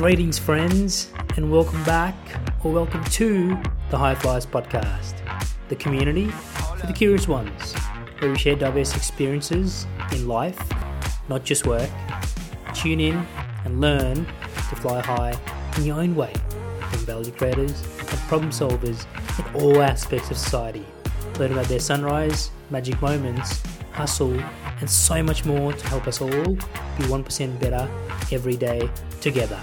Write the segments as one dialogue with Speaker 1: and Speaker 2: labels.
Speaker 1: Greetings, friends, and welcome back or welcome to the High Flyers podcast, the community for the curious ones, where we share diverse experiences in life, not just work. Tune in and learn to fly high in your own way from value creators and problem solvers in all aspects of society. Learn about their sunrise, magic moments, hustle, and so much more to help us all be 1% better every day together.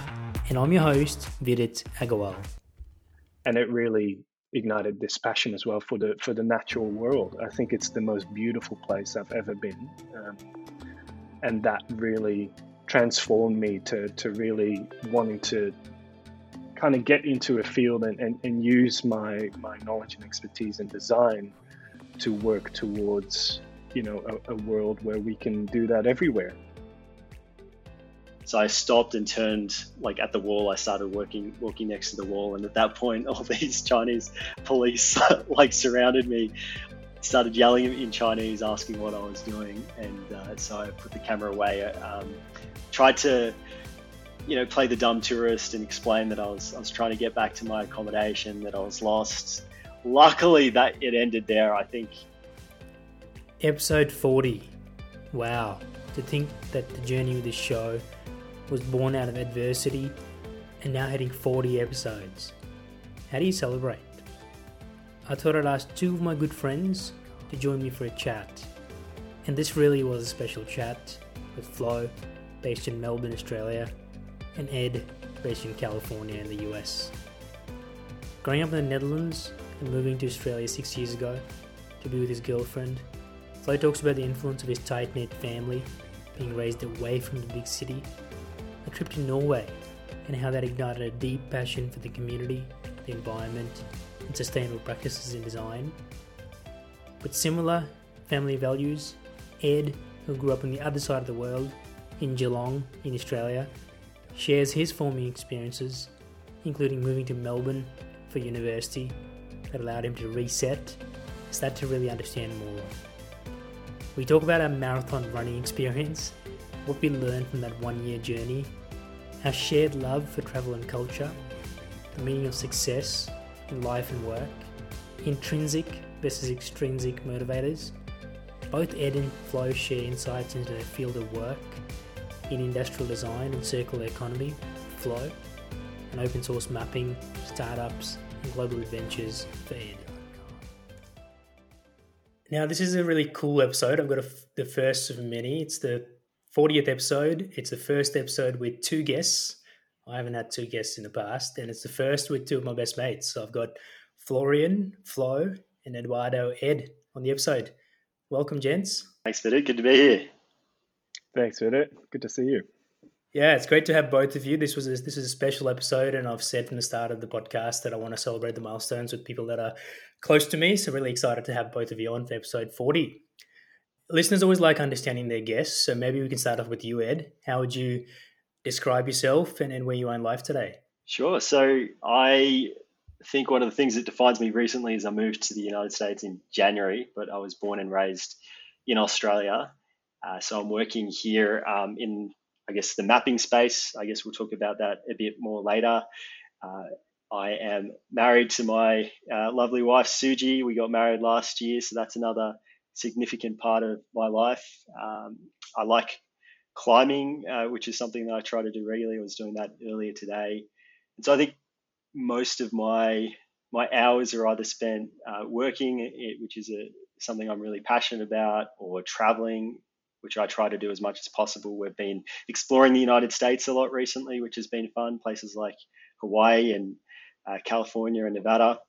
Speaker 1: And I'm your host, Vidit Agarwal.
Speaker 2: And it really ignited this passion as well for the for the natural world. I think it's the most beautiful place I've ever been, um, and that really transformed me to to really wanting to kind of get into a field and, and, and use my my knowledge and expertise in design to work towards you know a, a world where we can do that everywhere.
Speaker 3: So I stopped and turned like at the wall. I started working walking next to the wall, and at that point, all these Chinese police like surrounded me, started yelling in Chinese, asking what I was doing, and uh, so I put the camera away. Um, tried to, you know, play the dumb tourist and explain that I was I was trying to get back to my accommodation, that I was lost. Luckily, that it ended there. I think
Speaker 1: Episode 40. Wow. To think that the journey of this show was born out of adversity and now hitting 40 episodes. How do you celebrate? I thought I'd ask two of my good friends to join me for a chat. And this really was a special chat with Flo, based in Melbourne, Australia, and Ed, based in California in the US. Growing up in the Netherlands and moving to Australia six years ago to be with his girlfriend, Flo talks about the influence of his tight knit family, being raised away from the big city, a trip to Norway, and how that ignited a deep passion for the community, the environment, and sustainable practices in design. With similar family values, Ed, who grew up on the other side of the world, in Geelong, in Australia, shares his forming experiences, including moving to Melbourne for university, that allowed him to reset, start to really understand more. We talk about our marathon running experience, what we learned from that one year journey, our shared love for travel and culture, the meaning of success in life and work, intrinsic versus extrinsic motivators. Both Ed and Flo share insights into their field of work in industrial design and circular economy, Flo, and open source mapping, startups, and global adventures for Ed. Now, this is a really cool episode. I've got the first of many. It's the 40th episode. It's the first episode with two guests. I haven't had two guests in the past, and it's the first with two of my best mates. So I've got Florian, Flo, and Eduardo, Ed, on the episode. Welcome, gents.
Speaker 3: Thanks, Vidit. Good to be here.
Speaker 2: Thanks, Vidit. Good to see you.
Speaker 1: Yeah, it's great to have both of you. This was a, this is a special episode, and I've said from the start of the podcast that I want to celebrate the milestones with people that are close to me. So really excited to have both of you on for episode forty. Listeners always like understanding their guests, so maybe we can start off with you, Ed. How would you describe yourself and, and where you are in life today?
Speaker 3: Sure. So I think one of the things that defines me recently is I moved to the United States in January, but I was born and raised in Australia. Uh, so I'm working here um, in I guess the mapping space. I guess we'll talk about that a bit more later. Uh, I am married to my uh, lovely wife Suji. We got married last year, so that's another significant part of my life. Um, I like climbing, uh, which is something that I try to do regularly. I was doing that earlier today, and so I think most of my my hours are either spent uh, working, which is a, something I'm really passionate about, or traveling, which I try to do as much as possible. We've been exploring the United States a lot recently, which has been fun. Places like Hawaii and uh, California and Nevada,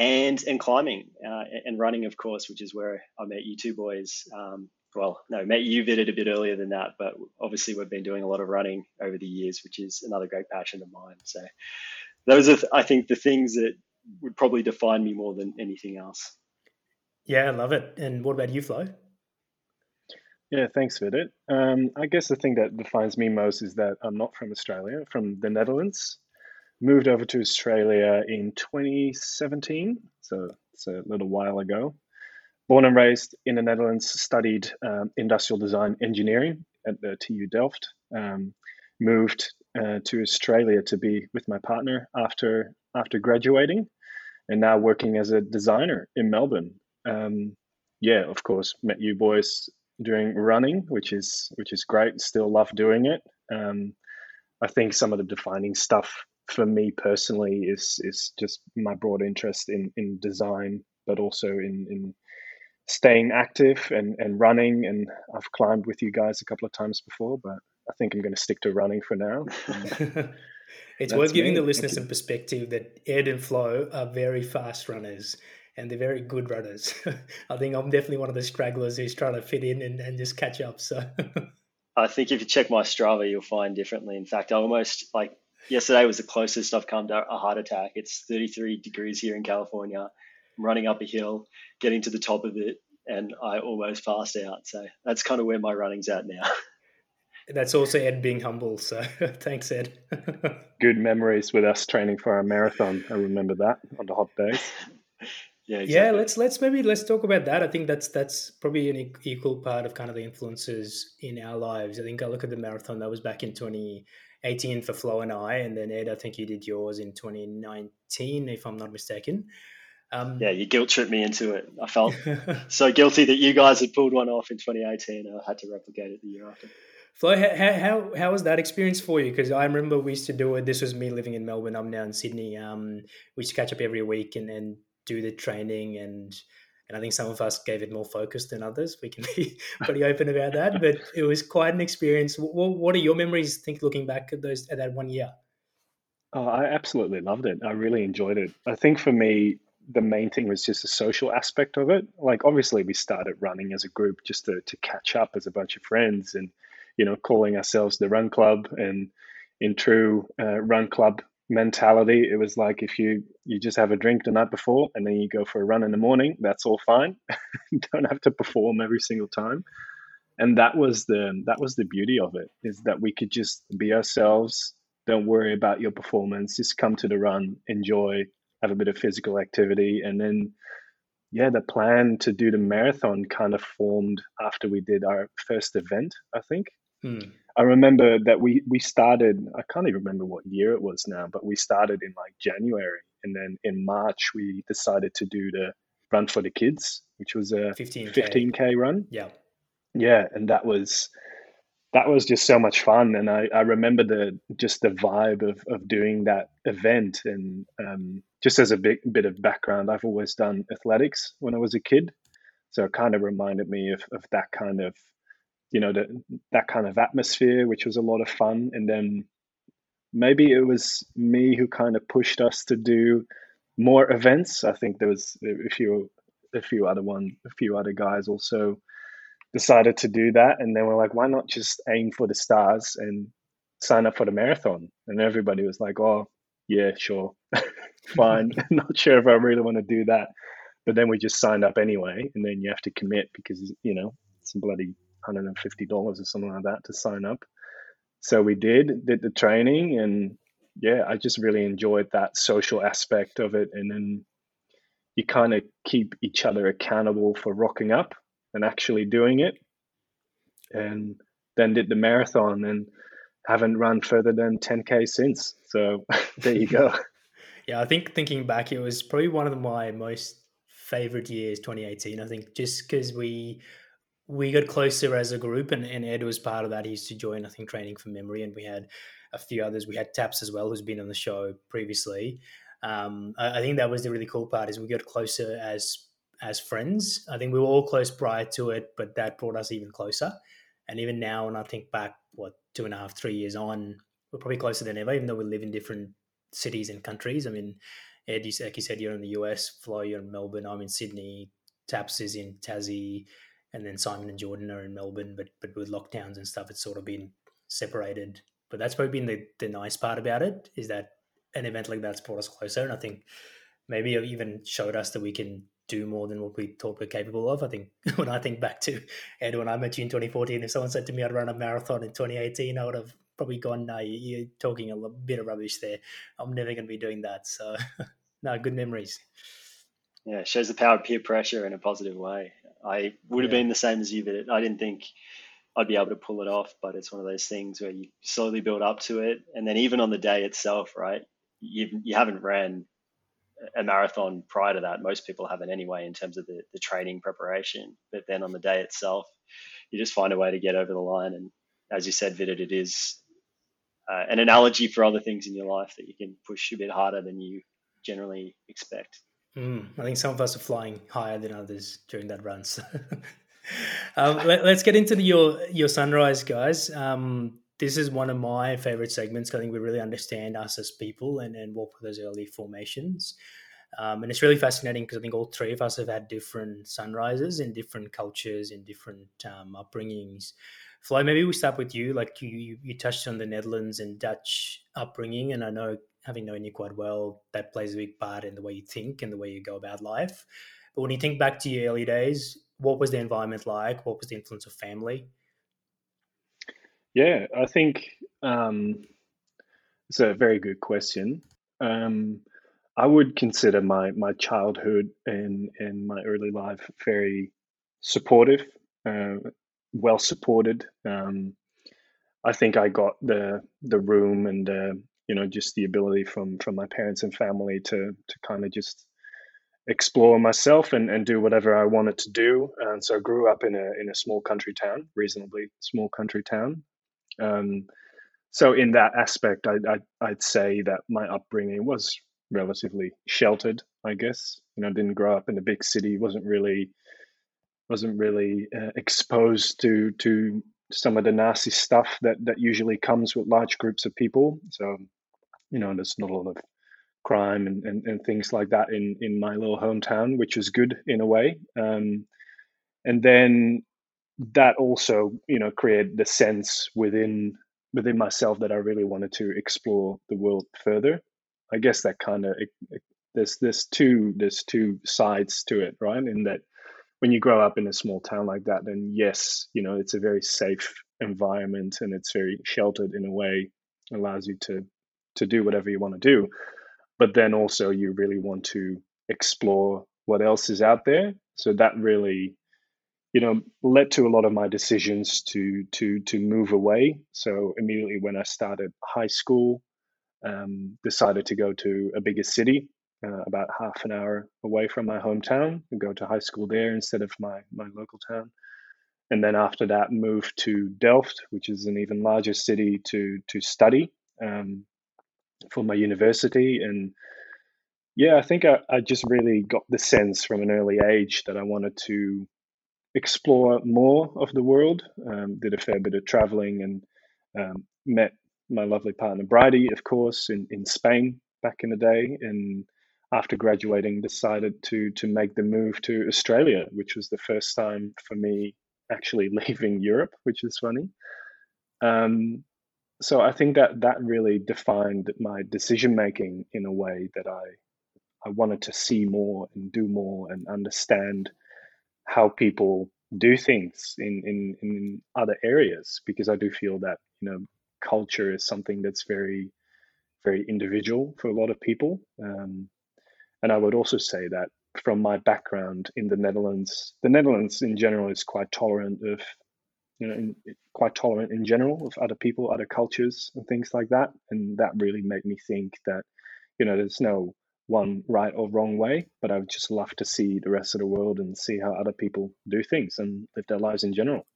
Speaker 3: and and climbing uh, and running, of course, which is where I met you two boys. Um, well, no, met you Vidit a bit earlier than that, but obviously we've been doing a lot of running over the years, which is another great passion of mine. So those are, I think, the things that would probably define me more than anything else.
Speaker 1: Yeah, I love it. And what about you, Flo?
Speaker 2: Yeah, thanks, Vidit. Um, I guess the thing that defines me most is that I'm not from Australia, from the Netherlands. Moved over to Australia in 2017, so it's a little while ago. Born and raised in the Netherlands, studied um, industrial design engineering at the TU Delft. Um, moved uh, to Australia to be with my partner after after graduating, and now working as a designer in Melbourne. Um, yeah, of course, met you boys doing running, which is which is great. Still love doing it. Um, I think some of the defining stuff for me personally is is just my broad interest in in design, but also in in staying active and and running. And I've climbed with you guys a couple of times before, but I think I'm going to stick to running for now.
Speaker 1: it's worth giving me. the listeners some perspective that Ed and Flo are very fast runners and they're very good runners. I think I'm definitely one of the stragglers who's trying to fit in and, and just catch up. So
Speaker 3: I think if you check my Strava, you'll find differently. In fact, I almost like yesterday was the closest I've come to a heart attack. It's 33 degrees here in California. I'm running up a hill, getting to the top of it, and I almost passed out. So that's kind of where my running's at now.
Speaker 1: That's also Ed being humble. So thanks, Ed.
Speaker 2: Good memories with us training for our marathon. I remember that on the hot days.
Speaker 1: yeah, exactly. yeah. Let's let's maybe let's talk about that. I think that's that's probably an equal part of kind of the influences in our lives. I think I look at the marathon that was back in 2018 for Flo and I, and then Ed, I think you did yours in 2019, if I'm not mistaken.
Speaker 3: Um, yeah, you guilt tripped me into it. I felt so guilty that you guys had pulled one off in 2018. I had to replicate it the year after.
Speaker 1: Flo, how, how, how was that experience for you? Because I remember we used to do it. This was me living in Melbourne. I'm now in Sydney. Um, we used to catch up every week and, and do the training and and I think some of us gave it more focus than others. We can be pretty open about that, but it was quite an experience. What, what are your memories? Think looking back at those at that one year.
Speaker 2: Oh, I absolutely loved it. I really enjoyed it. I think for me, the main thing was just the social aspect of it. Like obviously we started running as a group just to, to catch up as a bunch of friends and, you know, calling ourselves the run club and in true uh, run club mentality, it was like if you you just have a drink the night before and then you go for a run in the morning, that's all fine. you don't have to perform every single time. And that was the that was the beauty of it is that we could just be ourselves, don't worry about your performance, just come to the run, enjoy, have a bit of physical activity, and then yeah, the plan to do the marathon kind of formed after we did our first event, I think. Hmm. I remember that we we started. I can't even remember what year it was now, but we started in like January, and then in March we decided to do the run for the kids, which was a 15k, 15K run.
Speaker 1: Yeah,
Speaker 2: yeah, and that was that was just so much fun and I, I remember the just the vibe of, of doing that event and um, just as a bit, bit of background i've always done athletics when i was a kid so it kind of reminded me of, of that kind of you know the, that kind of atmosphere which was a lot of fun and then maybe it was me who kind of pushed us to do more events i think there was a few a few other one a few other guys also decided to do that. And then we're like, why not just aim for the stars and sign up for the marathon? And everybody was like, oh, yeah, sure, fine. Not sure if I really want to do that. But then we just signed up anyway. And then you have to commit because, you know, it's bloody $150 or something like that to sign up. So we did, did the training. And yeah, I just really enjoyed that social aspect of it. And then you kind of keep each other accountable for rocking up and actually doing it. And then did the marathon and haven't run further than 10k since. So there you go.
Speaker 1: yeah, I think thinking back, it was probably one of my most favorite years, 2018. I think just because we we got closer as a group, and, and Ed was part of that. He used to join, I think, training from memory, and we had a few others. We had Taps as well, who's been on the show previously. Um, I, I think that was the really cool part is we got closer as as friends. I think we were all close prior to it, but that brought us even closer. And even now, when I think back, what two and a half, three years on, we're probably closer than ever, even though we live in different cities and countries. I mean, Ed, you, like you said, you're in the US, Flo, you're in Melbourne, I'm in Sydney, Taps is in Tassie, and then Simon and Jordan are in Melbourne. But but with lockdowns and stuff, it's sort of been separated. But that's probably been the, the nice part about it is that an event like that's brought us closer. And I think maybe it even showed us that we can do more than what we thought we're capable of. I think when I think back to Ed, when I met you in 2014, if someone said to me I'd run a marathon in 2018, I would have probably gone, no, you're talking a bit of rubbish there. I'm never going to be doing that. So, no, good memories.
Speaker 3: Yeah, it shows the power of peer pressure in a positive way. I would have yeah. been the same as you, but I didn't think I'd be able to pull it off. But it's one of those things where you slowly build up to it, and then even on the day itself, right? You you haven't ran a marathon prior to that. Most people haven't anyway in terms of the, the training preparation. But then on the day itself, you just find a way to get over the line. And as you said, Vidit, it is uh, an analogy for other things in your life that you can push a bit harder than you generally expect.
Speaker 1: Mm, I think some of us are flying higher than others during that run. So. um, let, us get into the, your your sunrise, guys. Um, this is one of my favorite segments. I think we really understand us as people and, and walk with those early formations. Um, and it's really fascinating because I think all three of us have had different sunrises in different cultures, in different um, upbringings. Flo, maybe we start with you. Like you, you touched on the Netherlands and Dutch upbringing, and I know having known you quite well, that plays a big part in the way you think and the way you go about life. But when you think back to your early days, what was the environment like? What was the influence of family?
Speaker 2: Yeah, I think um, it's a very good question. Um, I would consider my my childhood and and my early life very supportive, uh, well supported. Um, I think I got the the room and uh, you know just the ability from from my parents and family to to kind of just explore myself and, and do whatever I wanted to do. And so I grew up in a in a small country town, reasonably small country town, um, so in that aspect, I, I, would say that my upbringing was relatively sheltered. I guess you know, didn't grow up in a big city, wasn't really wasn't really uh, exposed to to some of the nasty stuff that that usually comes with large groups of people. So you know, there's not a lot of crime and, and, and things like that in in my little hometown, which was good in a way. Um, and then that also you know created the sense within within myself that I really wanted to explore the world further. I guess that kind of there's there's two there's two sides to it, right? In that when you grow up in a small town like that, then yes, you know it's a very safe environment and it's very sheltered in a way, allows you to to do whatever you want to do. But then also you really want to explore what else is out there. So that really you know led to a lot of my decisions to to to move away so immediately when i started high school um, decided to go to a bigger city uh, about half an hour away from my hometown and go to high school there instead of my my local town and then after that moved to delft which is an even larger city to to study um, for my university and yeah i think I, I just really got the sense from an early age that i wanted to explore more of the world. Um, did a fair bit of traveling and um, met my lovely partner Bridie, of course, in, in Spain back in the day. And after graduating, decided to to make the move to Australia, which was the first time for me actually leaving Europe, which is funny. Um, so I think that that really defined my decision making in a way that I I wanted to see more and do more and understand how people do things in, in, in other areas because I do feel that you know culture is something that's very very individual for a lot of people. Um, and I would also say that from my background in the Netherlands the Netherlands in general is quite tolerant of you know in, quite tolerant in general of other people other cultures and things like that and that really made me think that you know there's no one right or wrong way, but I would just love to see the rest of the world and see how other people do things and live their lives in general.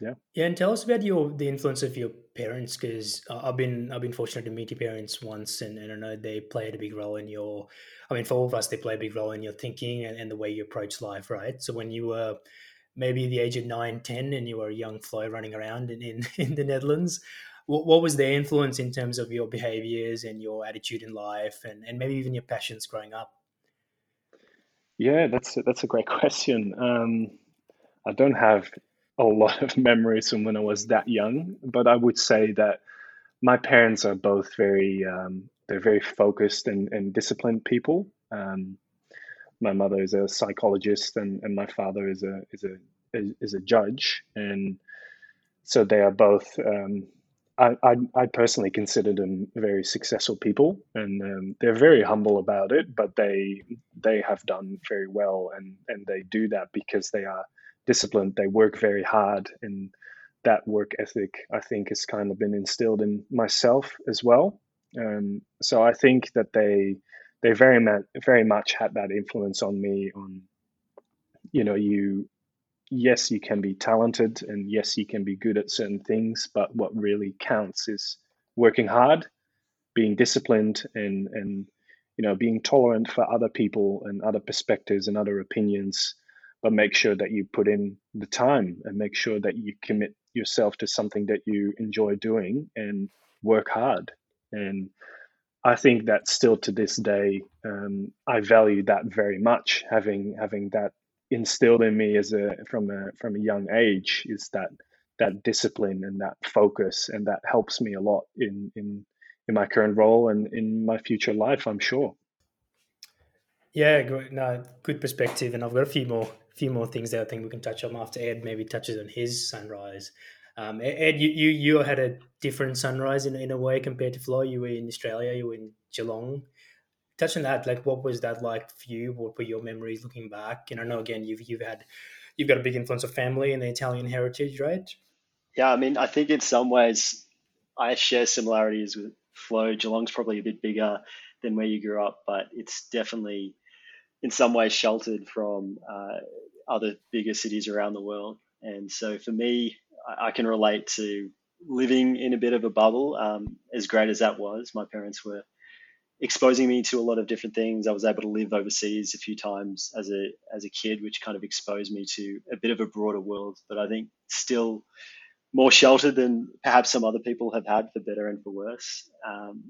Speaker 2: Yeah.
Speaker 1: Yeah, and tell us about your the influence of your parents because I've been I've been fortunate to meet your parents once, and, and I know they played a big role in your. I mean, for all of us, they play a big role in your thinking and, and the way you approach life, right? So when you were maybe the age of nine, ten, and you were a young fly running around in, in, in the Netherlands, what, what was their influence in terms of your behaviors and your attitude in life and, and maybe even your passions growing up?
Speaker 2: Yeah, that's a, that's a great question. Um, I don't have a lot of memories from when I was that young, but I would say that my parents are both very um, they're very focused and, and disciplined people. Um, my mother is a psychologist, and, and my father is a is a is a judge, and so they are both um, I, I, I, personally consider them very successful people, and um, they're very humble about it. But they they have done very well, and and they do that because they are disciplined. They work very hard, and that work ethic, I think, has kind of been instilled in myself as well. Um, so I think that they they very much very much had that influence on me. On you know, you yes, you can be talented, and yes, you can be good at certain things, but what really counts is working hard, being disciplined, and and you know, being tolerant for other people and other perspectives and other opinions but make sure that you put in the time and make sure that you commit yourself to something that you enjoy doing and work hard. And I think that still to this day, um, I value that very much. Having having that instilled in me as a from a from a young age is that that discipline and that focus, and that helps me a lot in in in my current role and in my future life. I'm sure.
Speaker 1: Yeah, good. No, good perspective, and I've got a few more few more things that I think we can touch on after Ed maybe touches on his sunrise. Um, Ed, you, you you had a different sunrise in, in a way compared to Flo. You were in Australia, you were in Geelong. Touch on that, like what was that like for you? What were your memories looking back? And I know again you've you've had you've got a big influence of family and the Italian heritage, right?
Speaker 3: Yeah, I mean, I think in some ways I share similarities with Flo. Geelong's probably a bit bigger than where you grew up, but it's definitely in some ways sheltered from uh, other bigger cities around the world. And so for me, I, can relate to living in a bit of a bubble. Um, as great as that was, my parents were exposing me to a lot of different things. I was able to live overseas a few times as a as a kid, which kind of exposed me to a bit of a broader world. But I think still more sheltered than perhaps some other people have had, for better and for worse. Um,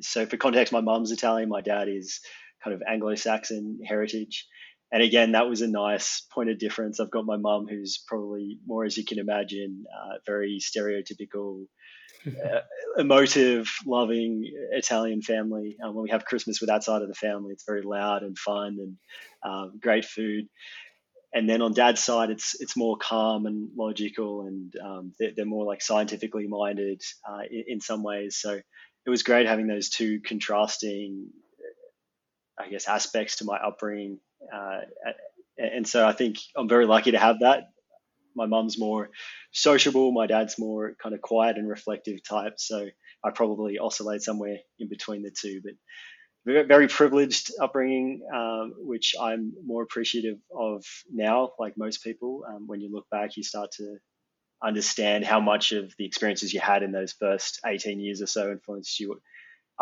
Speaker 3: so, for context, my mum's Italian, my dad is kind of Anglo-Saxon heritage. And again, that was a nice point of difference. I've got my mum, who's probably more, as you can imagine, uh, very stereotypical, uh, emotive, loving Italian family. Um, when we have Christmas with that side of the family, it's very loud and fun and um, great food. And then on dad's side, it's it's more calm and logical, and um, they're, they're, more like scientifically minded uh, in, in some ways. So it was great having those two contrasting I guess, aspects to my upbringing. Uh, and so I think I'm very lucky to have that. My mum's more sociable, my dad's more kind of quiet and reflective type. So I probably oscillate somewhere in between the two. But very, privileged upbringing, um, which I'm more appreciative of now, like most people. Um, when you look back, you start to understand how much of the experiences you had in those first 18 years or so influenced you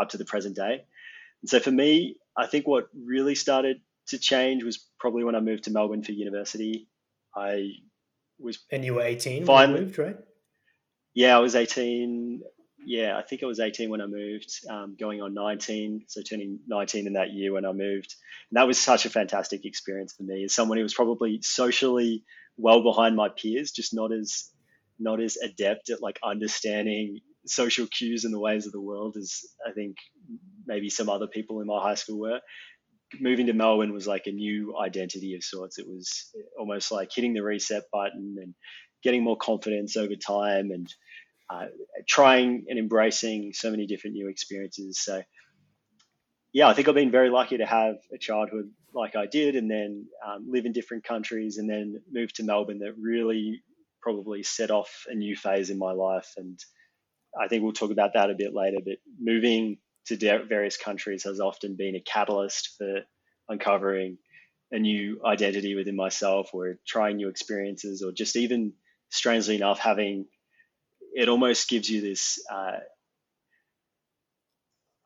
Speaker 3: up to the present day. And so for me, I think what really started to change was probably when I moved to Melbourne for university. I was
Speaker 1: and you were eighteen finally moved, right?
Speaker 3: Yeah, I was eighteen. Yeah, I think I was eighteen when I moved, um, going on nineteen, so turning nineteen in that year when I moved. And that was such a fantastic experience for me as someone who was probably socially well behind my peers, just not as not as adept at like understanding social cues and the ways of the world as I think maybe some other people in my high school were. Moving to Melbourne was like a new identity of sorts. It was almost like hitting the reset button and getting more confidence over time and uh, trying and embracing so many different new experiences. So, yeah, I think I've been very lucky to have a childhood like I did and then um, live in different countries and then move to Melbourne that really probably set off a new phase in my life. And I think we'll talk about that a bit later, but moving to various countries has often been a catalyst for uncovering a new identity within myself or trying new experiences or just even strangely enough having it almost gives you this uh,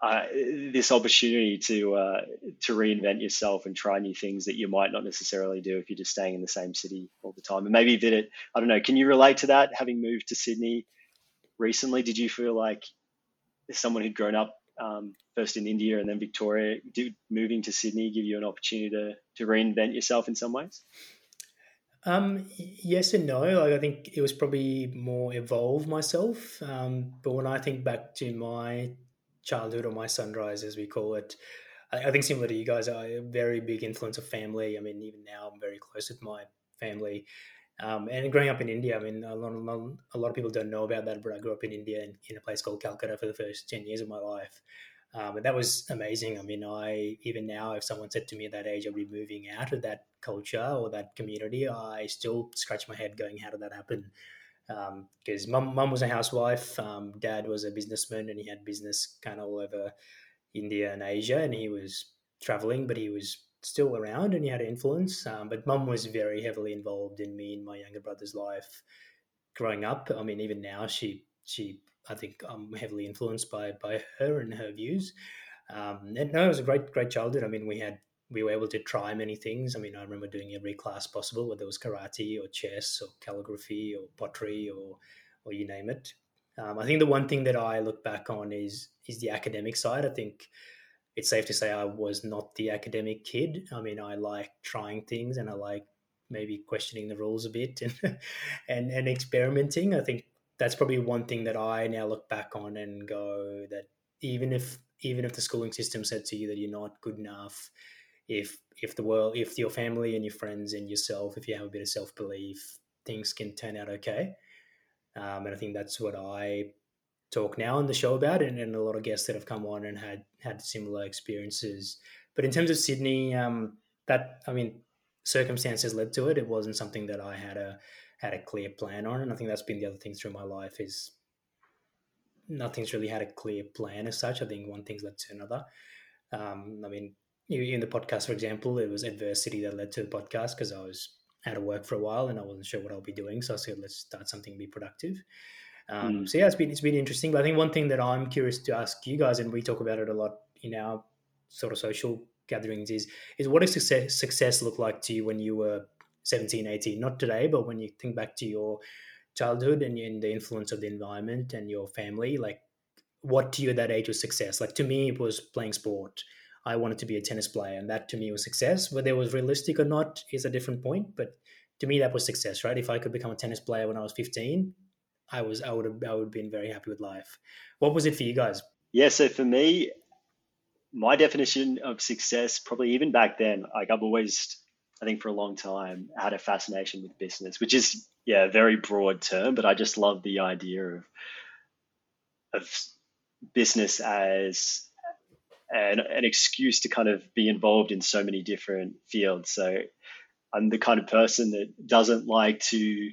Speaker 3: uh, this opportunity to uh, to reinvent yourself and try new things that you might not necessarily do if you're just staying in the same city all the time. And maybe that it, I don't know. Can you relate to that? Having moved to Sydney recently, did you feel like someone who'd grown up um, first in India and then Victoria, moving to Sydney give you an opportunity to, to reinvent yourself in some ways?
Speaker 1: Um, yes and no. Like I think it was probably more evolve myself. Um, but when I think back to my childhood or my sunrise, as we call it, I, I think similar to you guys, I a very big influence of family. I mean, even now I'm very close with my family. Um, and growing up in India, I mean, a lot, a lot of people don't know about that, but I grew up in India in, in a place called Calcutta for the first 10 years of my life. Um, and that was amazing. I mean, I even now, if someone said to me at that age, I'll be moving out of that culture or that community, I still scratch my head going, how did that happen? because um, mum, mum was a housewife, um, dad was a businessman, and he had business kind of all over India and Asia, and he was traveling, but he was still around and he had influence. Um, but mum was very heavily involved in me and my younger brother's life growing up. I mean, even now, she she I think I'm heavily influenced by by her and her views. Um, and no, it was a great great childhood. I mean, we had we were able to try many things. I mean, I remember doing every class possible, whether it was karate or chess or calligraphy or pottery or or you name it. Um, I think the one thing that I look back on is is the academic side. I think it's safe to say I was not the academic kid. I mean, I like trying things and I like maybe questioning the rules a bit and and and experimenting. I think that's probably one thing that I now look back on and go that even if even if the schooling system said to you that you're not good enough, if if the world if your family and your friends and yourself if you have a bit of self-belief things can turn out okay um, and i think that's what i talk now on the show about and, and a lot of guests that have come on and had had similar experiences but in terms of sydney um, that i mean circumstances led to it it wasn't something that i had a had a clear plan on and i think that's been the other thing through my life is nothing's really had a clear plan as such i think one thing's led to another um, i mean in the podcast, for example, it was adversity that led to the podcast because I was out of work for a while and I wasn't sure what I'll be doing. So I said, let's start something be productive. Um, mm. So yeah, it's been it's been interesting. But I think one thing that I'm curious to ask you guys, and we talk about it a lot in our sort of social gatherings, is is what does success success look like to you when you were 17, 18? Not today, but when you think back to your childhood and, and the influence of the environment and your family, like what to you at that age was success? Like to me, it was playing sport I wanted to be a tennis player, and that to me was success. Whether it was realistic or not is a different point, but to me that was success, right? If I could become a tennis player when I was 15, I was I would have I would have been very happy with life. What was it for you guys?
Speaker 3: Yeah, so for me, my definition of success, probably even back then, like I've always, I think for a long time, had a fascination with business, which is yeah, a very broad term, but I just love the idea of of business as and an excuse to kind of be involved in so many different fields. So I'm the kind of person that doesn't like to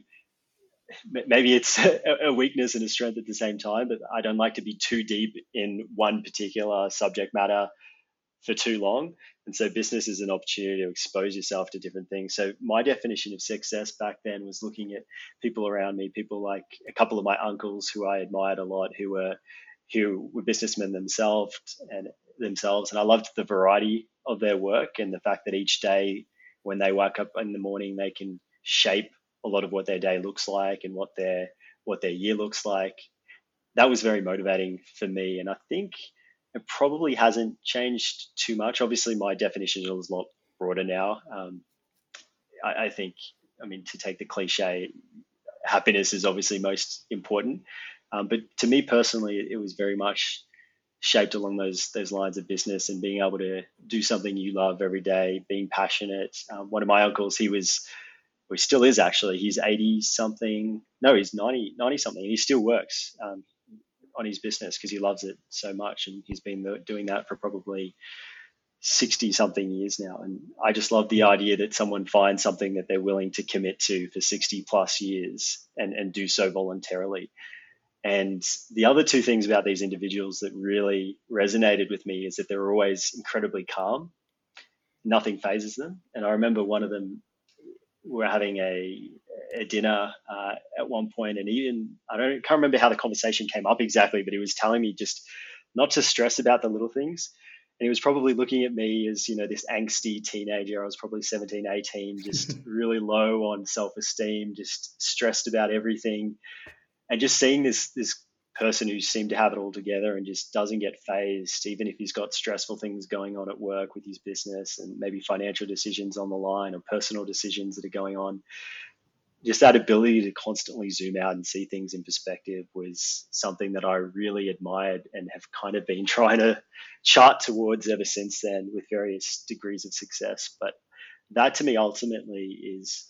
Speaker 3: maybe it's a weakness and a strength at the same time, but I don't like to be too deep in one particular subject matter for too long. And so business is an opportunity to expose yourself to different things. So my definition of success back then was looking at people around me, people like a couple of my uncles who I admired a lot, who were who were businessmen themselves and themselves. And I loved the variety of their work and the fact that each day when they wake up in the morning, they can shape a lot of what their day looks like and what their what their year looks like. That was very motivating for me, and I think it probably hasn't changed too much. Obviously, my definition is a lot broader now. Um, I, I think, I mean, to take the cliche, happiness is obviously most important. Um, but to me personally, it, was very much shaped along those those lines of business and being able to do something you love every day, being passionate. Um, one of my uncles, he was, he still is actually. He's eighty something. No, he's 90, 90 something, he still works um, on his business because he loves it so much, and he's been doing that for probably. 60 something years now and i just love the idea that someone finds something that they're willing to commit to for 60 plus years and, and do so voluntarily and the other two things about these individuals that really resonated with me is that they're always incredibly calm. Nothing phases them. And I remember one of them, we were having a, a dinner uh, at one point, and even I don't can't remember how the conversation came up exactly, but he was telling me just not to stress about the little things. And he was probably looking at me as, you know, this angsty teenager. I was probably 17, 18, just really low on self esteem, just stressed about everything and just seeing this this person who seemed to have it all together and just doesn't get phased, even if he's got stressful things going on at work with his business and maybe financial decisions on the line or personal decisions that are going on. Just that ability to constantly zoom out and see things in perspective was something that I really admired and have kind of been trying to chart towards ever since then with various degrees of success. But that to me ultimately is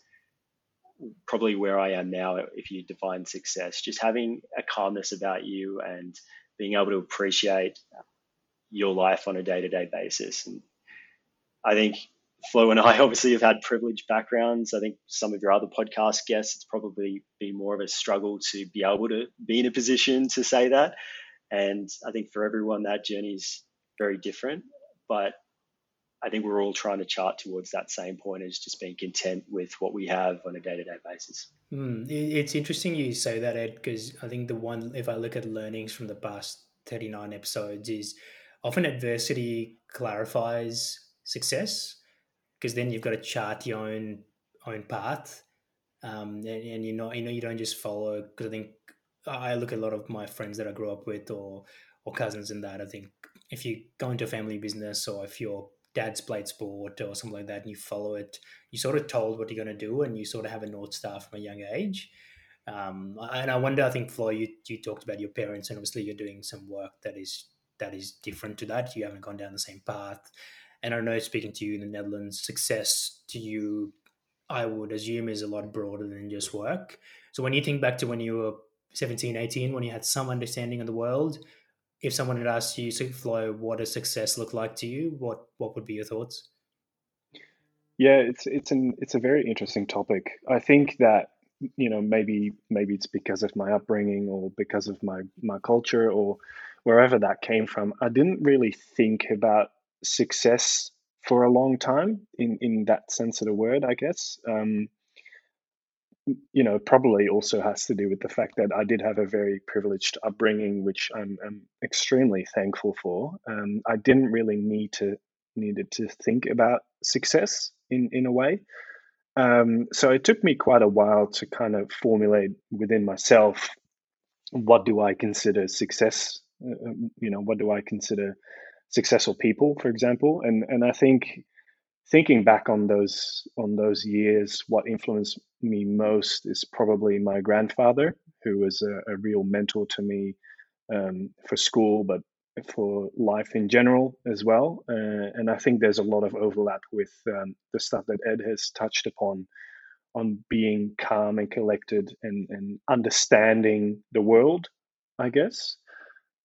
Speaker 3: probably where I am now, if you define success, just having a calmness about you and being able to appreciate your life on a day to day basis. And I think Flo and I obviously have had privileged backgrounds. I think some of your other podcast guests, it's probably been more of a struggle to be able to be in a position to say that. And I think for everyone, that journey is very different. But I think we're all trying to chart towards that same point as just being content with what we have on a day to day basis.
Speaker 1: Mm, it's interesting you say that, Ed, because I think the one, if I look at learnings from the past 39 episodes, is often adversity clarifies success because then you've got to chart your own own path um, and, and you're not you know you don't just follow because I think I look at a lot of my friends that I grew up with or or cousins and that I think if you go into a family business or if your dad's played sport or something like that and you follow it you sort of told what you're going to do and you sort of have a north star from a young age. Um, and I wonder I think Flo you, you talked about your parents and obviously you're doing some work that is that is different to that. You haven't gone down the same path. And I know speaking to you in the Netherlands, success to you, I would assume, is a lot broader than just work. So when you think back to when you were 17, 18, when you had some understanding of the world, if someone had asked you, Flo, what does success look like to you? What what would be your thoughts?
Speaker 2: Yeah, it's it's an it's a very interesting topic. I think that you know maybe maybe it's because of my upbringing or because of my my culture or wherever that came from. I didn't really think about success for a long time in in that sense of the word, I guess. Um, you know, probably also has to do with the fact that I did have a very privileged upbringing, which I'm, I'm extremely thankful for. Um, I didn't really need to needed to think about success in in a way. Um, so it took me quite a while to kind of formulate within myself what do I consider success. Uh, um, you know, what do I consider successful people, for example. And and I think thinking back on those on those years, what influenced me most is probably my grandfather, who was a, a real mentor to me um, for school, but for life in general as well. Uh, and I think there's a lot of overlap with um, the stuff that Ed has touched upon on being calm and collected and, and understanding the world, I guess.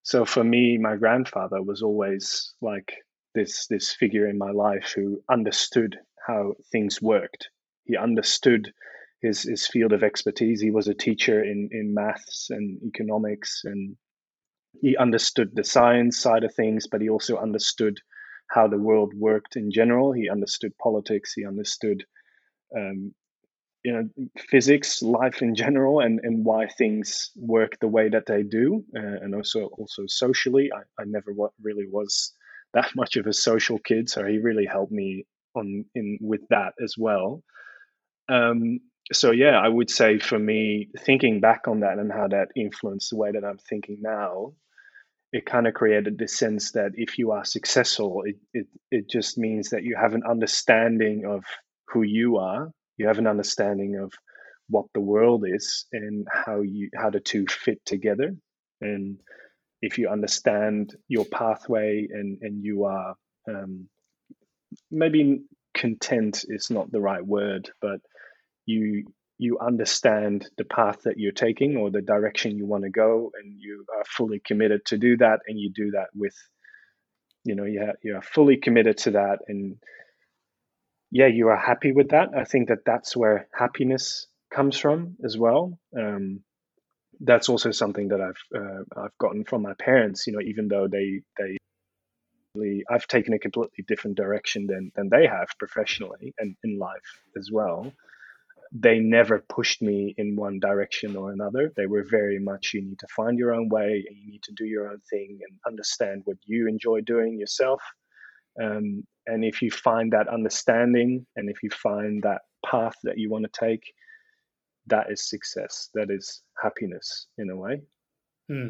Speaker 2: So for me, my grandfather was always like this this figure in my life who understood how things worked. He understood his his field of expertise. He was a teacher in in maths and economics, and he understood the science side of things, but he also understood how the world worked in general. He understood politics. He understood um, you know physics life in general and and why things work the way that they do uh, and also also socially I, I never really was that much of a social kid so he really helped me on in with that as well. Um, so yeah i would say for me thinking back on that and how that influenced the way that i'm thinking now it kind of created this sense that if you are successful it, it, it just means that you have an understanding of who you are. You have an understanding of what the world is and how you how the two fit together. And if you understand your pathway and and you are um, maybe content is not the right word but you you understand the path that you're taking or the direction you want to go and you are fully committed to do that and you do that with you know you, you're fully committed to that and yeah, you are happy with that. I think that that's where happiness comes from as well. Um, that's also something that I've uh, I've gotten from my parents. You know, even though they they I've taken a completely different direction than than they have professionally and in life as well. They never pushed me in one direction or another. They were very much you need to find your own way and you need to do your own thing and understand what you enjoy doing yourself. Um, and if you find that understanding and if you find that path that you want to take that is success that is happiness in a way
Speaker 1: hmm.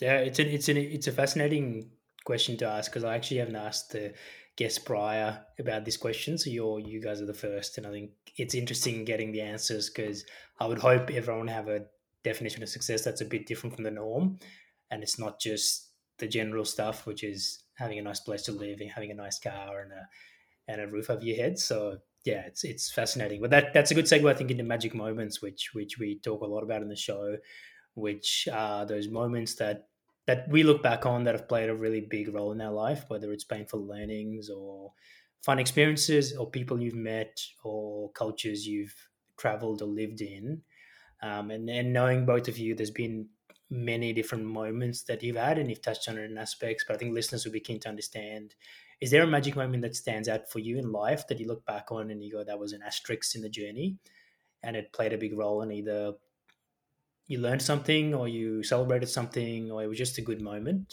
Speaker 1: yeah it's an it's an it's a fascinating question to ask because i actually haven't asked the guest prior about this question so you're you guys are the first and i think it's interesting getting the answers because i would hope everyone have a definition of success that's a bit different from the norm and it's not just the general stuff which is having a nice place to live, and having a nice car and a and a roof over your head. So yeah, it's it's fascinating. But that that's a good segue, I think, into magic moments, which which we talk a lot about in the show, which are those moments that that we look back on that have played a really big role in our life, whether it's painful learnings or fun experiences or people you've met or cultures you've traveled or lived in. Um, and, and knowing both of you, there's been many different moments that you've had and you've touched on it in aspects, but I think listeners would be keen to understand is there a magic moment that stands out for you in life that you look back on and you go, that was an asterisk in the journey and it played a big role in either you learned something or you celebrated something or it was just a good moment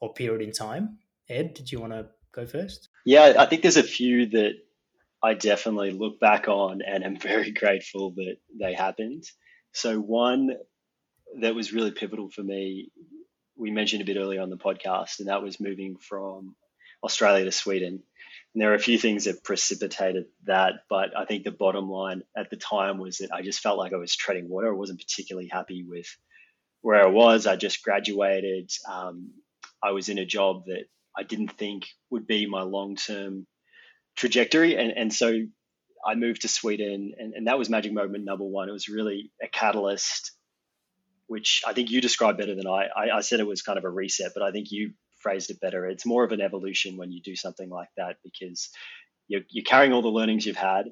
Speaker 1: or period in time? Ed, did you want to go first?
Speaker 3: Yeah, I think there's a few that I definitely look back on and am very grateful that they happened. So, one that was really pivotal for me, we mentioned a bit earlier on the podcast, and that was moving from Australia to Sweden. And there are a few things that precipitated that, but I think the bottom line at the time was that I just felt like I was treading water. I wasn't particularly happy with where I was. I just graduated. Um, I was in a job that I didn't think would be my long term trajectory. And, and so I moved to Sweden, and, and that was magic moment number one. It was really a catalyst, which I think you described better than I. I. I said it was kind of a reset, but I think you phrased it better. It's more of an evolution when you do something like that because you're, you're carrying all the learnings you've had,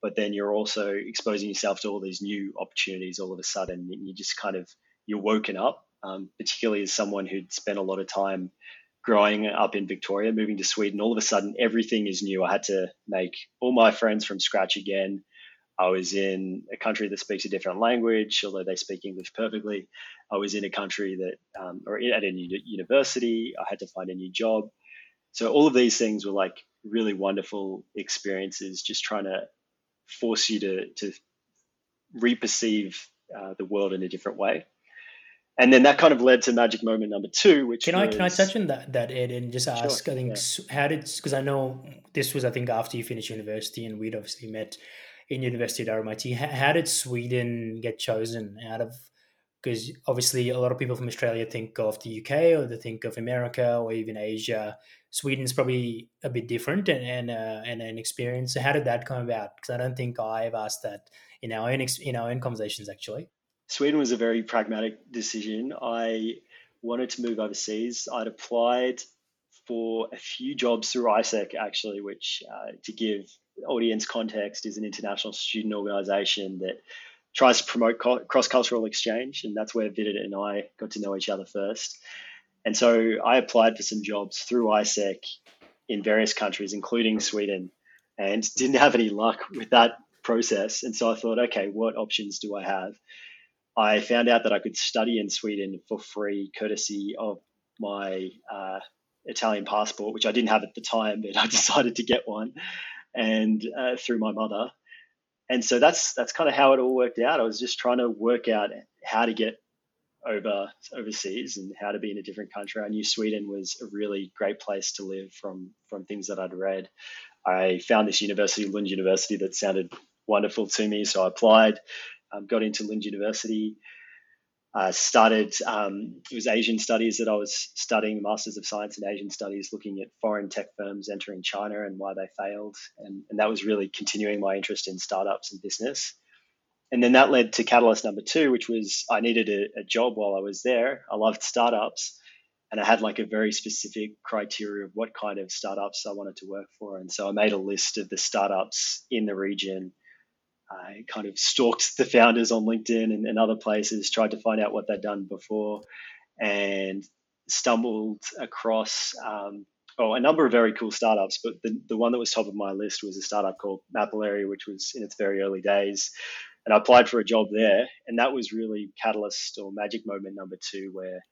Speaker 3: but then you're also exposing yourself to all these new opportunities all of a sudden. You just kind of, you're woken up, um, particularly as someone who'd spent a lot of time growing up in Victoria, moving to Sweden. All of a sudden, everything is new. I had to make all my friends from scratch again. I was in a country that speaks a different language, although they speak English perfectly. I was in a country that, um, or at a university, I had to find a new job. So all of these things were like really wonderful experiences, just trying to force you to to reperceive uh, the world in a different way. And then that kind of led to magic moment number two, which
Speaker 1: can
Speaker 3: was,
Speaker 1: I can I touch on that that Ed and just ask?
Speaker 3: Sure,
Speaker 1: I think
Speaker 3: yeah.
Speaker 1: how did because I know this was I think after you finished university and we'd obviously met in University at RMIT. How did Sweden get chosen out of? Because obviously, a lot of people from Australia think of the UK or they think of America or even Asia. Sweden's probably a bit different and and, uh, and an experience. So how did that come about? Because I don't think I've asked that in our own in our own conversations actually.
Speaker 3: Sweden was a very pragmatic decision. I wanted to move overseas. I'd applied for a few jobs through AIESEC actually, which uh, to give audience context is an international student organization that tries to promote cross cultural exchange, and that's where Vidit and I got to know each other first. And so I applied for some jobs through AIESEC in various countries, including Sweden, and didn't have any luck with that process. And so I thought, okay, what options do I have? I found out that I could study in Sweden for free, courtesy of my uh, Italian passport, which I didn't have at the time, but I decided to get one and uh, through my mother. And so that's that's kind of how it all worked out. I was just trying to work out how to get over overseas and how to be in a different country. I knew Sweden was a really great place to live from from things that I'd read. I found this university, Lund University, that sounded wonderful to me, so I applied, um, got into Lund University, uh, started, um, it was Asian studies that I was studying, Masters of Science in Asian Studies, looking at foreign tech firms entering China and why they failed. And, and that was really continuing my interest in startups and business. And then that led to catalyst number two, which was I needed a, a job while I was there. I loved startups and I had like a very specific criteria of what kind of startups I wanted to work for. And so I made a list of the startups in the region I kind of stalked the founders on LinkedIn and, and other places, tried to find out what they'd done before, and stumbled across um, oh, a number of very cool startups. But the, the one that was top of my list was a startup called Mapillary, which was in its very early days. And I applied for a job there. And that was really catalyst or magic moment number two, where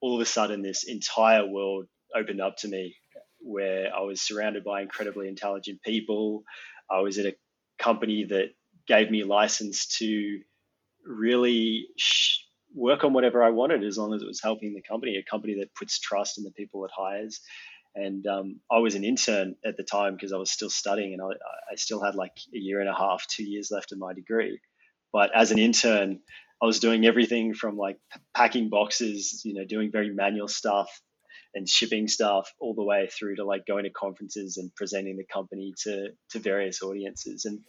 Speaker 3: all of a sudden this entire world opened up to me, where I was surrounded by incredibly intelligent people. I was at a company that gave me license to really sh- work on whatever I wanted as long as it was helping the company, a company that puts trust in the people it hires. And um, I was an intern at the time because I was still studying and I, I still had like a year and a half, two years left of my degree. But as an intern, I was doing everything from like packing boxes, you know, doing very manual stuff and shipping stuff all the way through to like going to conferences and presenting the company to to various audiences. And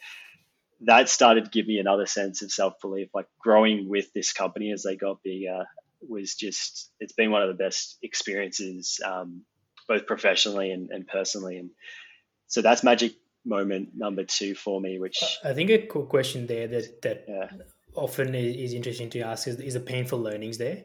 Speaker 3: that started to give me another sense of self belief. Like growing with this company as they got bigger was just it's been one of the best experiences, um, both professionally and, and personally. And so that's magic moment number two for me. Which
Speaker 1: I think a cool question there that that
Speaker 3: yeah.
Speaker 1: often is interesting to ask is, is the painful learnings there,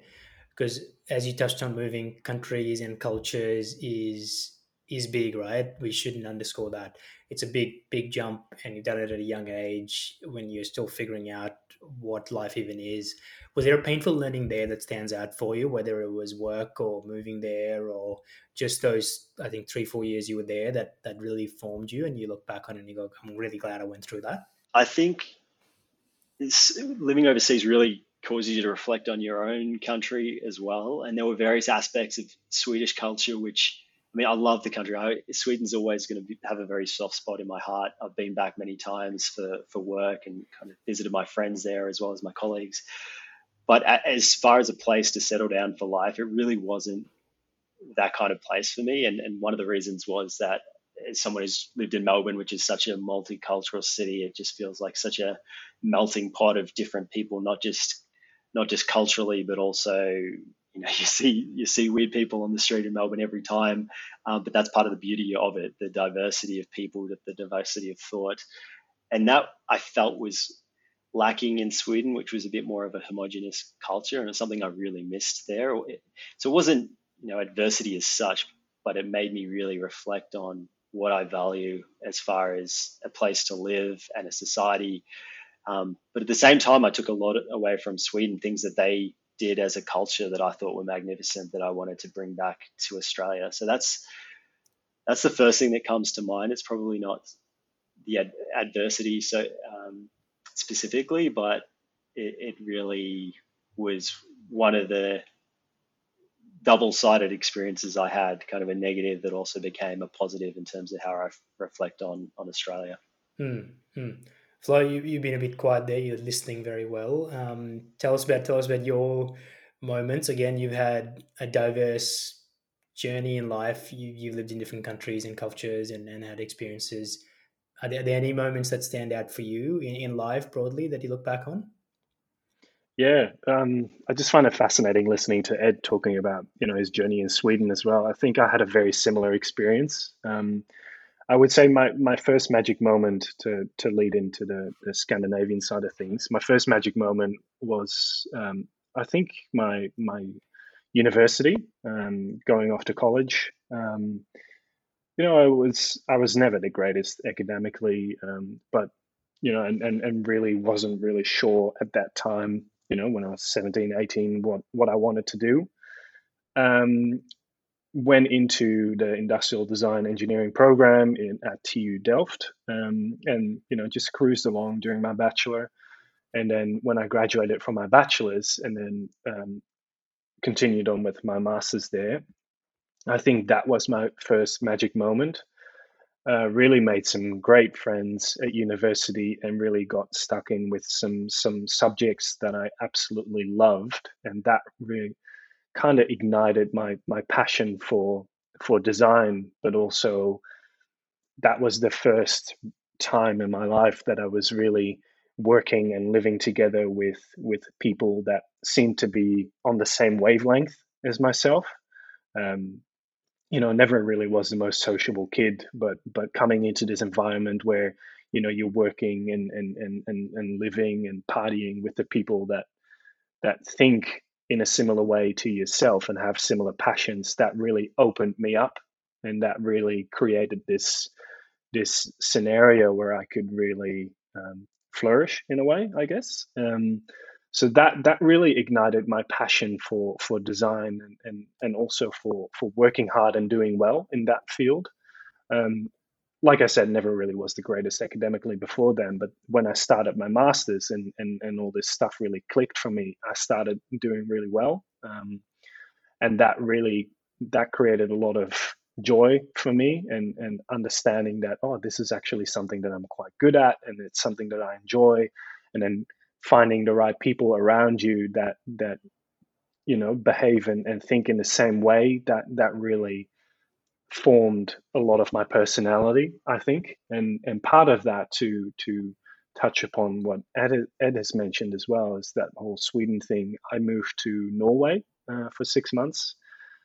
Speaker 1: because as you touched on, moving countries and cultures is is big, right? We shouldn't underscore that. It's a big, big jump, and you've done it at a young age when you're still figuring out what life even is. Was there a painful learning there that stands out for you, whether it was work or moving there, or just those, I think, three, four years you were there that that really formed you, and you look back on it and you go, "I'm really glad I went through that."
Speaker 3: I think living overseas really causes you to reflect on your own country as well. And there were various aspects of Swedish culture which I mean, I love the country. I, Sweden's always going to have a very soft spot in my heart. I've been back many times for, for work and kind of visited my friends there as well as my colleagues. But as far as a place to settle down for life, it really wasn't that kind of place for me. And, and one of the reasons was that as someone who's lived in Melbourne, which is such a multicultural city, it just feels like such a melting pot of different people, not just not just culturally, but also you know you see you see weird people on the street in Melbourne every time, um, but that's part of the beauty of it, the diversity of people, the, diversity of thought, and that I felt was lacking in Sweden, which was a bit more of a homogenous culture, and it's something I really missed there. So it wasn't you know adversity as such, but it made me really reflect on what I value as far as a place to live and a society. Um, but at the same time, I took a lot away from Sweden, things that they did as a culture that I thought were magnificent that I wanted to bring back to Australia. So that's that's the first thing that comes to mind. It's probably not the ad- adversity so um, specifically, but it, it really was one of the double-sided experiences I had, kind of a negative that also became a positive in terms of how I reflect on on Australia.
Speaker 1: Mm-hmm. Flo, you, you've been a bit quiet there. You're listening very well. Um, tell us about tell us about your moments. Again, you've had a diverse journey in life. You, you've lived in different countries and cultures and, and had experiences. Are there, are there, any moments that stand out for you in, in life broadly that you look back on?
Speaker 2: Yeah, um, I just find it fascinating listening to Ed talking about you know his journey in Sweden as well. I think I had a very similar experience. Um, I would say my, my first magic moment to, to lead into the, the Scandinavian side of things. My first magic moment was, um, I think, my my university, um, going off to college. Um, you know, I was I was never the greatest academically, um, but you know, and, and, and really wasn't really sure at that time, you know, when I was 17, 18, what, what I wanted to do. Um, went into the industrial design engineering program in at TU Delft, um, and you know just cruised along during my bachelor, and then when I graduated from my bachelor's, and then um, continued on with my master's there, I think that was my first magic moment. Uh, really made some great friends at university and really got stuck in with some some subjects that I absolutely loved, and that really kind of ignited my my passion for for design, but also that was the first time in my life that I was really working and living together with with people that seemed to be on the same wavelength as myself. Um, you know, never really was the most sociable kid, but but coming into this environment where you know you're working and and and and, and living and partying with the people that that think in a similar way to yourself and have similar passions that really opened me up and that really created this this scenario where I could really um, flourish in a way, I guess. Um, so that that really ignited my passion for for design and and, and also for for working hard and doing well in that field. Um, like I said, never really was the greatest academically before then. But when I started my masters and and, and all this stuff really clicked for me, I started doing really well, um, and that really that created a lot of joy for me and and understanding that oh this is actually something that I'm quite good at and it's something that I enjoy, and then finding the right people around you that that you know behave and, and think in the same way that that really formed a lot of my personality, I think, and and part of that to to touch upon what Ed, Ed has mentioned as well is that whole Sweden thing. I moved to Norway uh, for six months.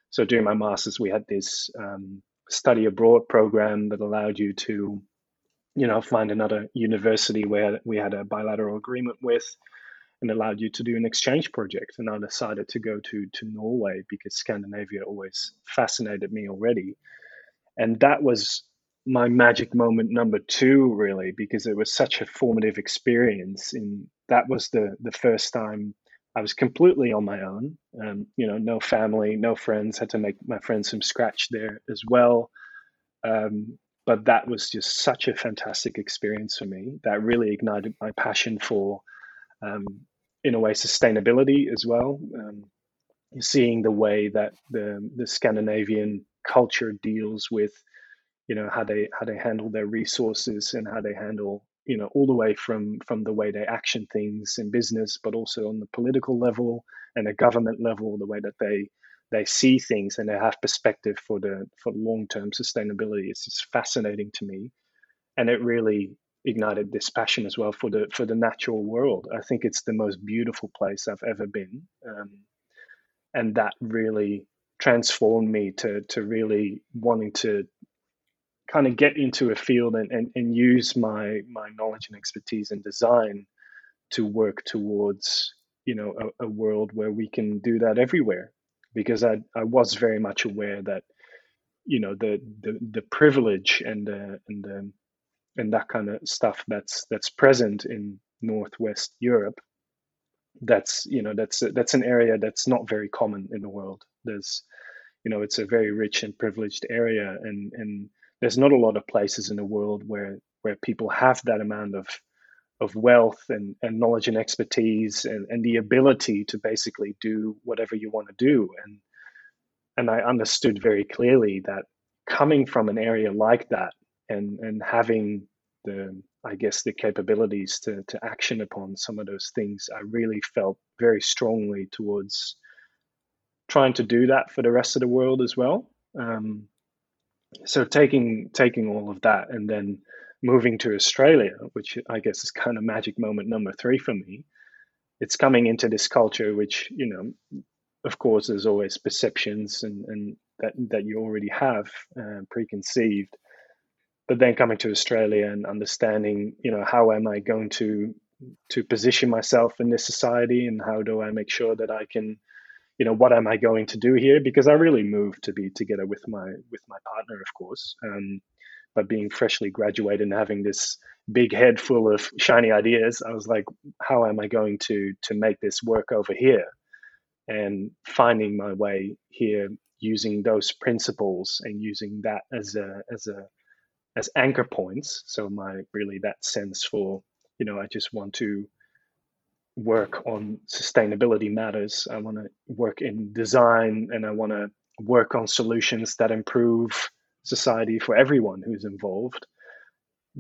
Speaker 2: So during my masters, we had this um, study abroad program that allowed you to, you know, find another university where we had a bilateral agreement with and allowed you to do an exchange project. And I decided to go to, to Norway because Scandinavia always fascinated me already. And that was my magic moment number two, really, because it was such a formative experience. And that was the, the first time I was completely on my own. Um, you know, no family, no friends. Had to make my friends from scratch there as well. Um, but that was just such a fantastic experience for me. That really ignited my passion for, um, in a way, sustainability as well. Um, seeing the way that the the Scandinavian culture deals with, you know, how they how they handle their resources and how they handle you know all the way from from the way they action things in business but also on the political level and a government level the way that they they see things and they have perspective for the for long-term sustainability it's just fascinating to me and it really ignited this passion as well for the for the natural world. I think it's the most beautiful place i've ever been um, and that really transformed me to to really wanting to kind of get into a field and, and, and use my my knowledge and expertise in design to work towards you know a, a, world where we can do that everywhere. Because I, I was very much aware that you know the the, the privilege and the, and the, and that kind of stuff that's that's present in northwest Europe that's you know that's that's an area that's not very common in the world. There's you know it's a very rich and privileged area and and there's not a lot of places in the world where where people have that amount of of wealth and, and knowledge and expertise and, and the ability to basically do whatever you want to do. And and I understood very clearly that coming from an area like that and and having the I guess the capabilities to to action upon some of those things I really felt very strongly towards trying to do that for the rest of the world as well um, so taking taking all of that and then moving to Australia, which I guess is kind of magic moment number three for me. It's coming into this culture, which you know, of course, there's always perceptions and and that that you already have uh, preconceived. But then coming to Australia and understanding, you know, how am I going to to position myself in this society, and how do I make sure that I can you know what am i going to do here? Because i really moved to be together with my with my partner of course um, but being freshly graduated and having this big head full of shiny ideas i was like how am i going to to make this work over here? And finding my way here using those principles and using that as a as a as anchor points so my really that sense for you know i just want to work on sustainability matters. I want to work in design and I want to work on solutions that improve society for everyone who's involved.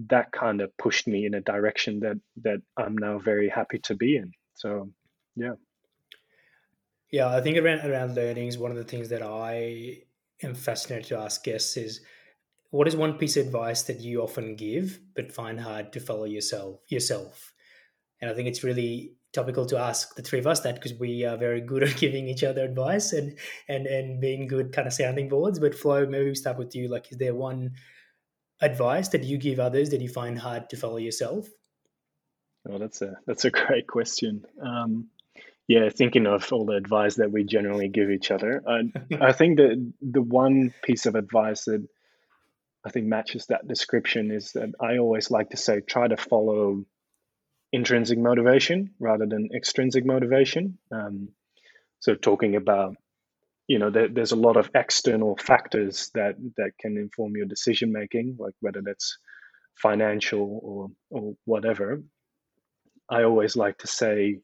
Speaker 2: That kind of pushed me in a direction that that I'm now very happy to be in. So, yeah.
Speaker 1: Yeah, I think around around learnings, one of the things that I am fascinated to ask guests is what is one piece of advice that you often give but find hard to follow yourself yourself? And I think it's really topical to ask the three of us that because we are very good at giving each other advice and and and being good kind of sounding boards. But Flo, maybe we start with you. Like, is there one advice that you give others that you find hard to follow yourself?
Speaker 2: Well, that's a that's a great question. Um, yeah, thinking of all the advice that we generally give each other, I, I think that the one piece of advice that I think matches that description is that I always like to say, try to follow intrinsic motivation rather than extrinsic motivation. Um, so talking about, you know, there, there's a lot of external factors that that can inform your decision making, like whether that's financial or or whatever. I always like to say,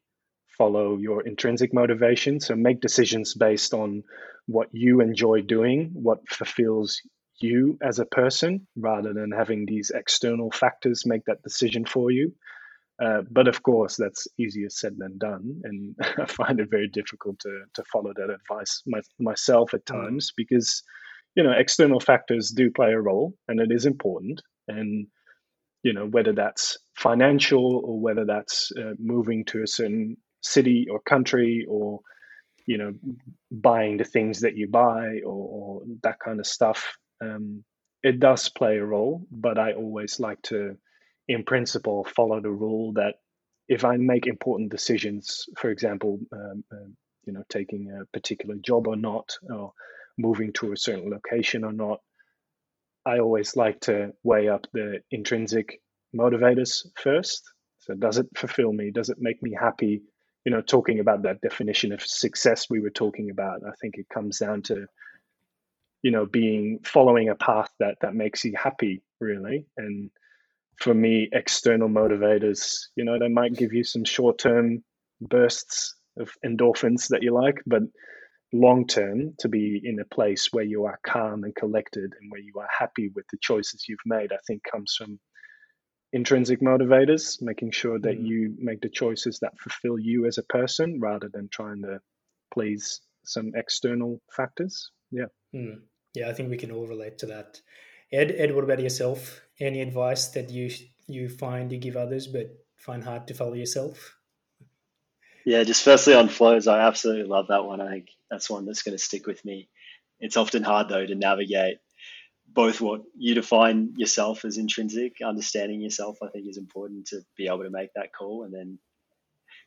Speaker 2: follow your intrinsic motivation. So make decisions based on what you enjoy doing, what fulfills you as a person, rather than having these external factors make that decision for you. Uh, but of course, that's easier said than done, and I find it very difficult to to follow that advice my, myself at mm. times because you know external factors do play a role, and it is important. And you know whether that's financial or whether that's uh, moving to a certain city or country or you know buying the things that you buy or, or that kind of stuff. Um, it does play a role, but I always like to, in principle, follow the rule that if I make important decisions, for example, um, uh, you know, taking a particular job or not, or moving to a certain location or not, I always like to weigh up the intrinsic motivators first. So, does it fulfill me? Does it make me happy? You know, talking about that definition of success we were talking about, I think it comes down to you know being following a path that that makes you happy really. And for me external motivators you know they might give you some short-term bursts of endorphins that you like but long term to be in a place where you are calm and collected and where you are happy with the choices you've made i think comes from intrinsic motivators making sure that mm. you make the choices that fulfill you as a person rather than trying to please some external factors. Yeah.
Speaker 1: Mm yeah, I think we can all relate to that. Ed, Ed, what about yourself? Any advice that you you find you give others but find hard to follow yourself?
Speaker 3: Yeah, just firstly on Flo's, I absolutely love that one. I think that's one that's going to stick with me. It's often hard though to navigate both what you define yourself as intrinsic, understanding yourself, I think is important to be able to make that call, and then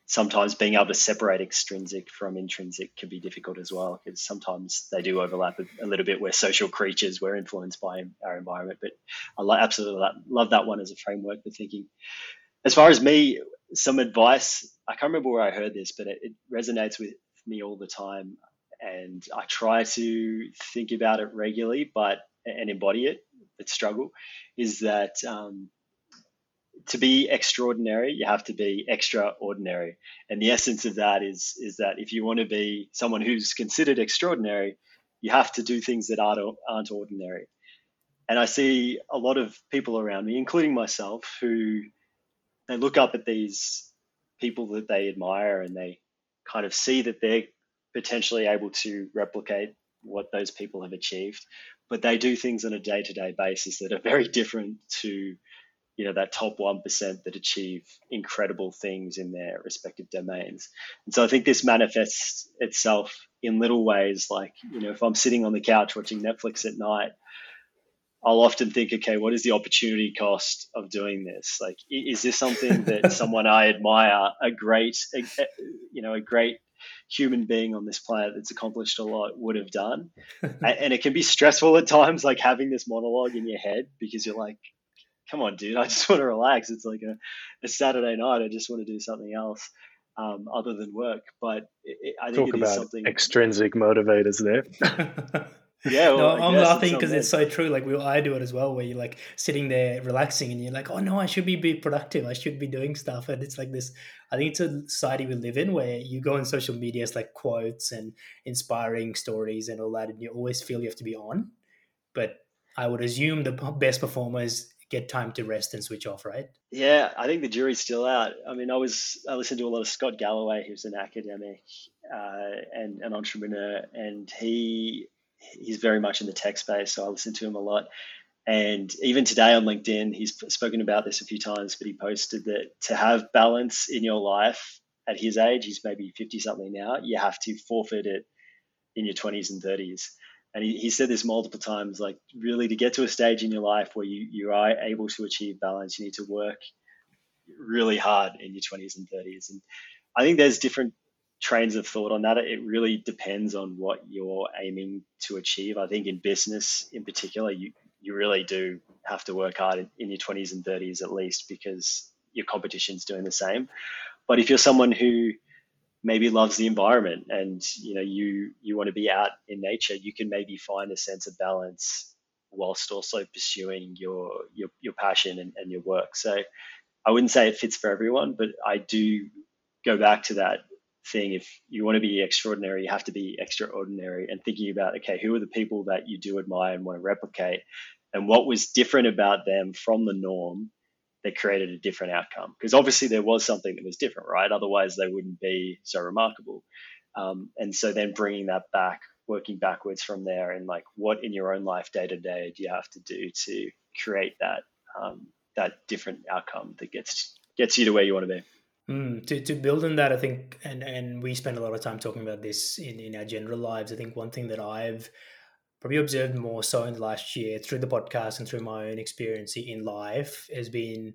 Speaker 3: sometimes being able to separate extrinsic from intrinsic can be difficult as well because sometimes they do overlap a, a, little bit. We're social creatures, we're influenced by our environment, but I absolutely love that one as a framework for thinking. As far as me, some advice, I can't remember where I heard this, but it, it resonates with me all the time. And I try to think about it regularly, but and embody it, but struggle, is that um, to be extraordinary, you have to be extraordinary. And the essence of that is is that if you want to be someone who's considered extraordinary, you have to do things that aren't aren't ordinary. And I see a lot of people around me, including myself, who they look up at these people that they admire and they kind of see that they're potentially able to replicate what those people have achieved, but they do things on a day to day basis that are very different to you know that top 1% that achieve incredible things in their respective domains. And so i think this manifests itself in little ways like you know if i'm sitting on the couch watching netflix at night i'll often think okay what is the opportunity cost of doing this? Like is this something that someone i admire a great a, you know a great human being on this planet that's accomplished a lot would have done? And it can be stressful at times like having this monologue in your head because you're like come on, dude, I just want to relax. It's like a, a Saturday night. I just want to do something else um, other than work. But it, I think
Speaker 2: Talk about something extrinsic motivators there.
Speaker 1: yeah, well, no, I'm laughing because it's, so true. Like we, I do it as well, where you're like sitting there relaxing, and you're like, "Oh no, I should be be productive. I should be doing stuff." And it's like this. I think it's a society we live in where you go on social media, it's like quotes and inspiring stories and all that, and you always feel you have to be on. But I would assume the best performers get time to rest and switch off, right?
Speaker 3: Yeah, I think the jury's still out. I mean, I was I listened to a lot of Scott Galloway, who's an academic uh, and an entrepreneur, and he he's very much in the tech space, so I listen to him a lot. And even today on LinkedIn, he's spoken about this a few times, but he posted that to have balance in your life at his age, he's maybe 50 something now, you have to forfeit it in your 20s and 30s and he, he said this multiple times like really to get to a stage in your life where you, you are able to achieve balance you need to work really hard in your 20s and 30s and i think there's different trains of thought on that. It really depends on what you're aiming to achieve. I think in business in particular you you really do have to work hard in, in your 20s and 30s at least because your competition's doing the same. But if you're someone who maybe loves the environment and you know you you want to be out in nature you can maybe find a sense of balance whilst also pursuing your your, your passion and, and your work. So i wouldn't say it fits for everyone but i do go back to that thing if you want to be extraordinary you have to be extraordinary. And thinking about okay who are the people that you do admire and want to replicate? And what was different about them from the norm that created a different outcome. Because obviously there was something that was different, right? Otherwise, they wouldn't be so remarkable. Um, and so then bringing that back, working backwards from there, and like what in your own life day to day do you have to do to create that um, that different outcome that gets gets you to where you want to be.
Speaker 1: Mm, to, to build on that, I think, and, and we spend a lot of time talking about this in, in our general lives. I think one thing that I've probably observed more so in the last year through the podcast and through my own experience in life has been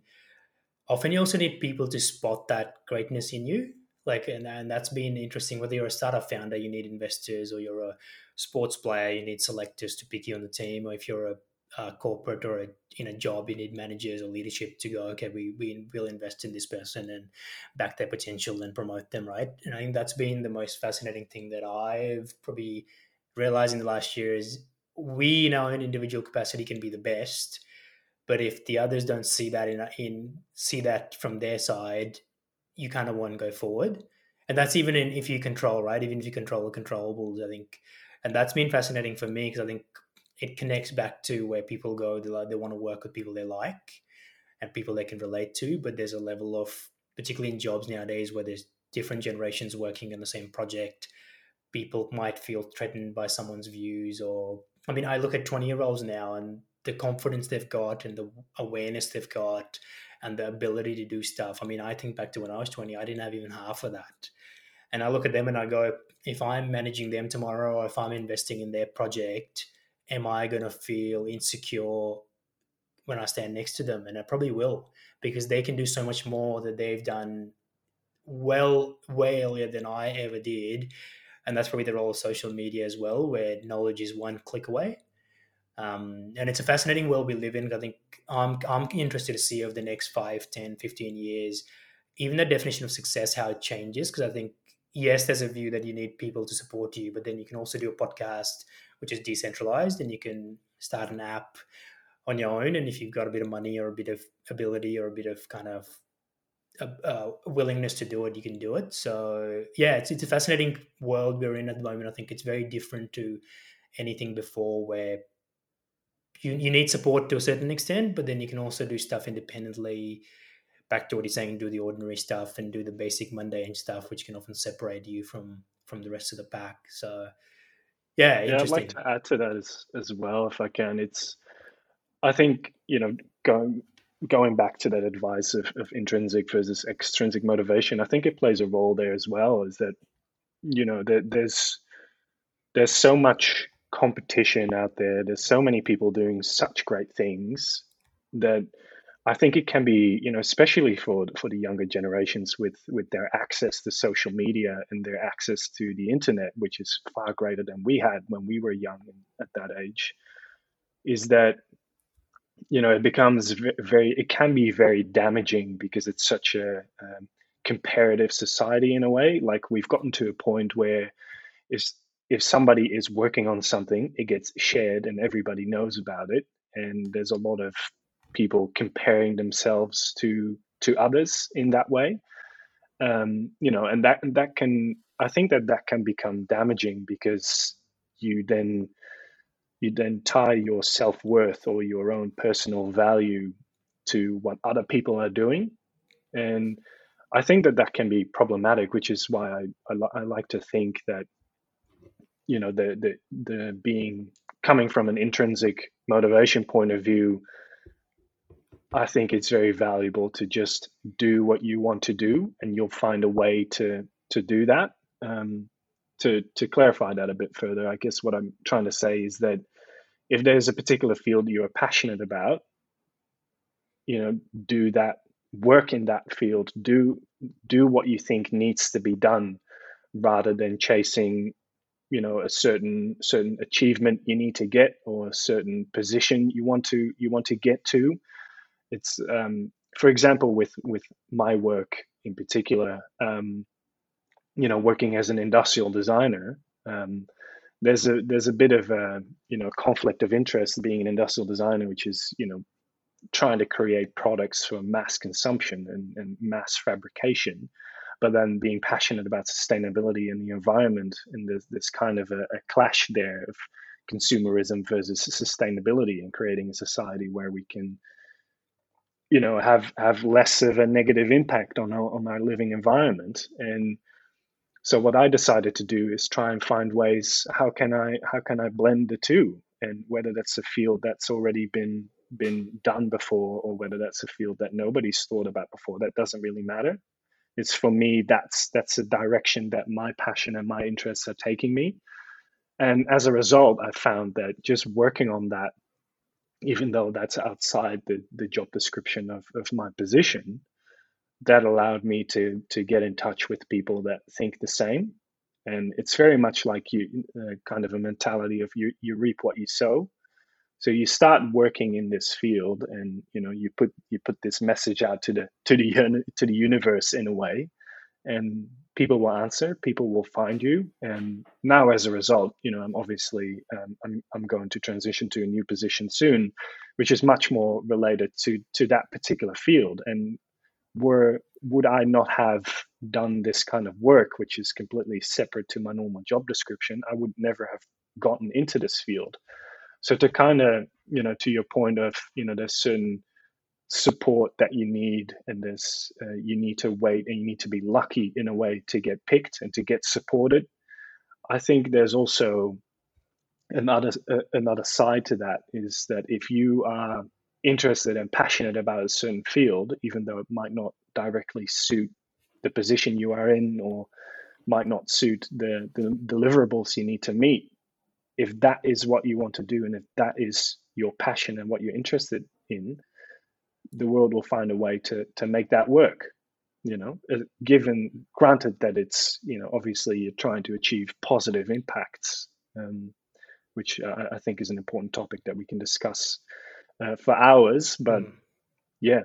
Speaker 1: often you also need people to spot that greatness in you. Like and, and that's been interesting. Whether you're a startup founder you need investors or you're a sports player you need selectors to pick you on the team. Or if you're a, a corporate or a, in a job you need managers or leadership to go okay we, we will invest in this person and back their potential and promote them right? And i think that's been the most fascinating thing that i've probably realized in the last year is we in our own individual capacity can be the best but if the others don't see that in, in see that from their side you kind of want to go forward. And that's even in if you control, right? Even if you control the controllables, I think, and that's been fascinating for me because I think it connects back to where people go. They like they want to work with people they like and people they can relate to. But there's a level of, particularly in jobs nowadays, where there's different generations working on the same project. People might feel threatened by someone's views, or I mean, I look at twenty year olds now and the confidence they've got and the awareness they've got and the ability to do stuff. I mean, I think back to when I was 20, I didn't have even half of that. And I look at them and I go, if I'm managing them tomorrow or if I'm investing in their project, am I going to feel insecure when I stand next to them? And I probably will because they can do so much more that they've done well, way earlier than I ever did. And that's probably the role of social media as well, where knowledge is one click away. Um, and it's a fascinating world we live in. I think I'm, I'm interested to see over the next 5, 10, 15 years, even the definition of success, how it changes. Because I think, yes, there's a view that you need people to support you, but then you can also do a podcast, which is decentralized, and you can start an app on your own. And if you've got a bit of money or a bit of ability or a bit of kind of a, a, willingness to do it, you can do it. So yeah, it's it's a fascinating world we're in at the moment. I think it's very different to anything before, where you, you need support to a certain extent, but then you can also do stuff independently. Back to what you're saying, do the ordinary stuff and do the basic mundane stuff, which can often separate you from from the rest of the pack. So, yeah,
Speaker 2: yeah, I'd like to add to that as as well, if I can. It's, I think you know, going going back to that advice of, of intrinsic versus extrinsic motivation, I think it plays a role there as well. Is that you know that there's there's so much competition out there. There's so many people doing such great things that I think it can be, you know, especially for for the younger generations with with their access to social media and their access to the internet, which is far greater than we had when we were young at that age, is that you know it becomes very it can be very damaging because it's such a um, comparative society in a way. Like we've gotten to a point where if if somebody is working on something, it gets shared and everybody knows about it. And there's a lot of people comparing themselves to to others in that way. Um, you know, and that that can I think that that can become damaging because you then you then tie your self worth or your own personal value to what other people are doing, and I think that that can be problematic, which is why I I, I like to think that you know the the the being coming from an intrinsic motivation point of view i think it's very valuable to just do what you want to do and you'll find a way to to do that. Um, to to clarify that a bit further i guess what i'm trying to say is that if there's a particular field you are passionate about you know do that work in that field. Do do what you think needs to be done rather than chasing you know a certain certain achievement you need to get or a certain position you want to you want to get to. It's um, for example with with my work in particular um, you know working as an industrial designer um, there's a there's a bit of a you know conflict of interest being an industrial designer which is you know trying to create products for mass consumption and, and mass fabrication but then being passionate about sustainability and the environment, and there's this kind of a, a clash there of consumerism versus sustainability, and creating a society where we can, you know, have have less of a negative impact on our on our living environment. And so, what I decided to do is try and find ways how can I how can I blend the two, and whether that's a field that's already been been done before or whether that's a field that nobody's thought about before that doesn't really matter. It's for me that's that's a direction that my passion and my interests are taking me. And as a result, I found that just working on that, even though that's outside the, the job description of, of my position, that allowed me to to get in touch with people that think the same. And it's very much like you uh, kind of a mentality of you you reap what you sow. So you start working in this field, and you know you put you put this message out to the to the to the universe in a way, and people will answer people will find you and now as a result you know i'm obviously um, I'm, I'm going to transition to a new position soon which is much more related to to that particular field and were would i not have done this kind of work which is completely separate to my normal job description i would never have gotten into this field. So to kind of you know to your point of you know there's certain support that you need and there's uh, you need to wait and you need to be lucky in a way to get picked and to get supported i think there's also another uh, another side to that is that if you are interested and passionate about a certain field even though it might not directly suit the position you are in or might not suit the, the deliverables you need to meet if that is what you want to do and if that is your passion and what you're interested in the world will find a way to to make that work you know? Uh, given granted that it's you know obviously you're trying to achieve positive impacts um, which I, I, think is an important topic that we can discuss uh, for hours but mm. yeah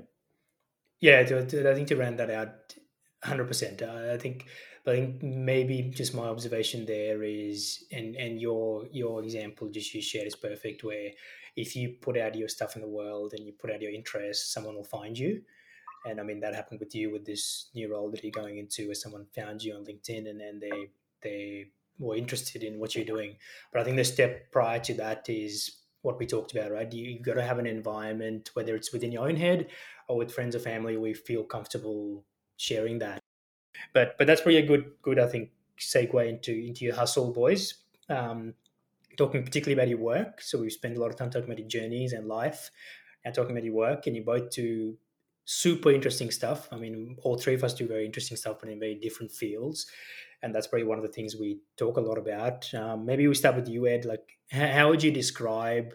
Speaker 1: yeah to, to, i think to round that out 100% uh, i think I think maybe just my observation there is, and and your your example just you shared is perfect. Where if you put out your stuff in the world and you put out your interests, someone will find you. And I mean that happened with you with this new role that you're going into, where someone found you on LinkedIn and then they they were interested in what you're doing. But I think the step prior to that is what we talked about, right? You, have got to have an environment, whether it's within your own head or with friends or family, we feel comfortable sharing that. But but that's probably a good good I think segue into into your hustle, boys. Um, talking particularly about your work. So we've spent a lot of time talking about your journeys and life, and talking about your work, and you both do super interesting stuff. I mean, all three of us do very interesting stuff, but in very different fields, and that's probably one of the things we talk a lot about. Um, maybe we start with you, Ed. Like, how would you describe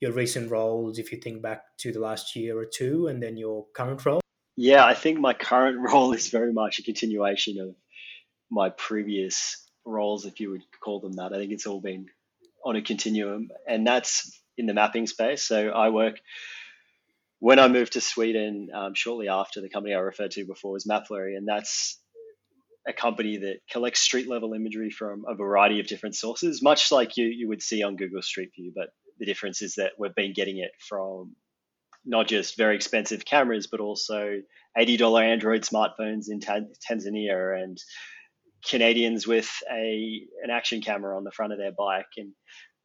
Speaker 1: your recent roles if you think back to the last year or two, and then your current role?
Speaker 3: Yeah, I think my current role is very much a continuation of my previous roles, if you would call them that. I think it's all been on a continuum, and that's in the mapping space. So I work when I moved to Sweden um, shortly after the company I referred to before was Mapillary, and that's a company that collects street level imagery from a variety of different sources, much like you, you would see on Google Street View. But the difference is that we've been getting it from not just very expensive cameras, but also $80 Android smartphones in Tanzania and Canadians with a an action camera on the front of their bike, and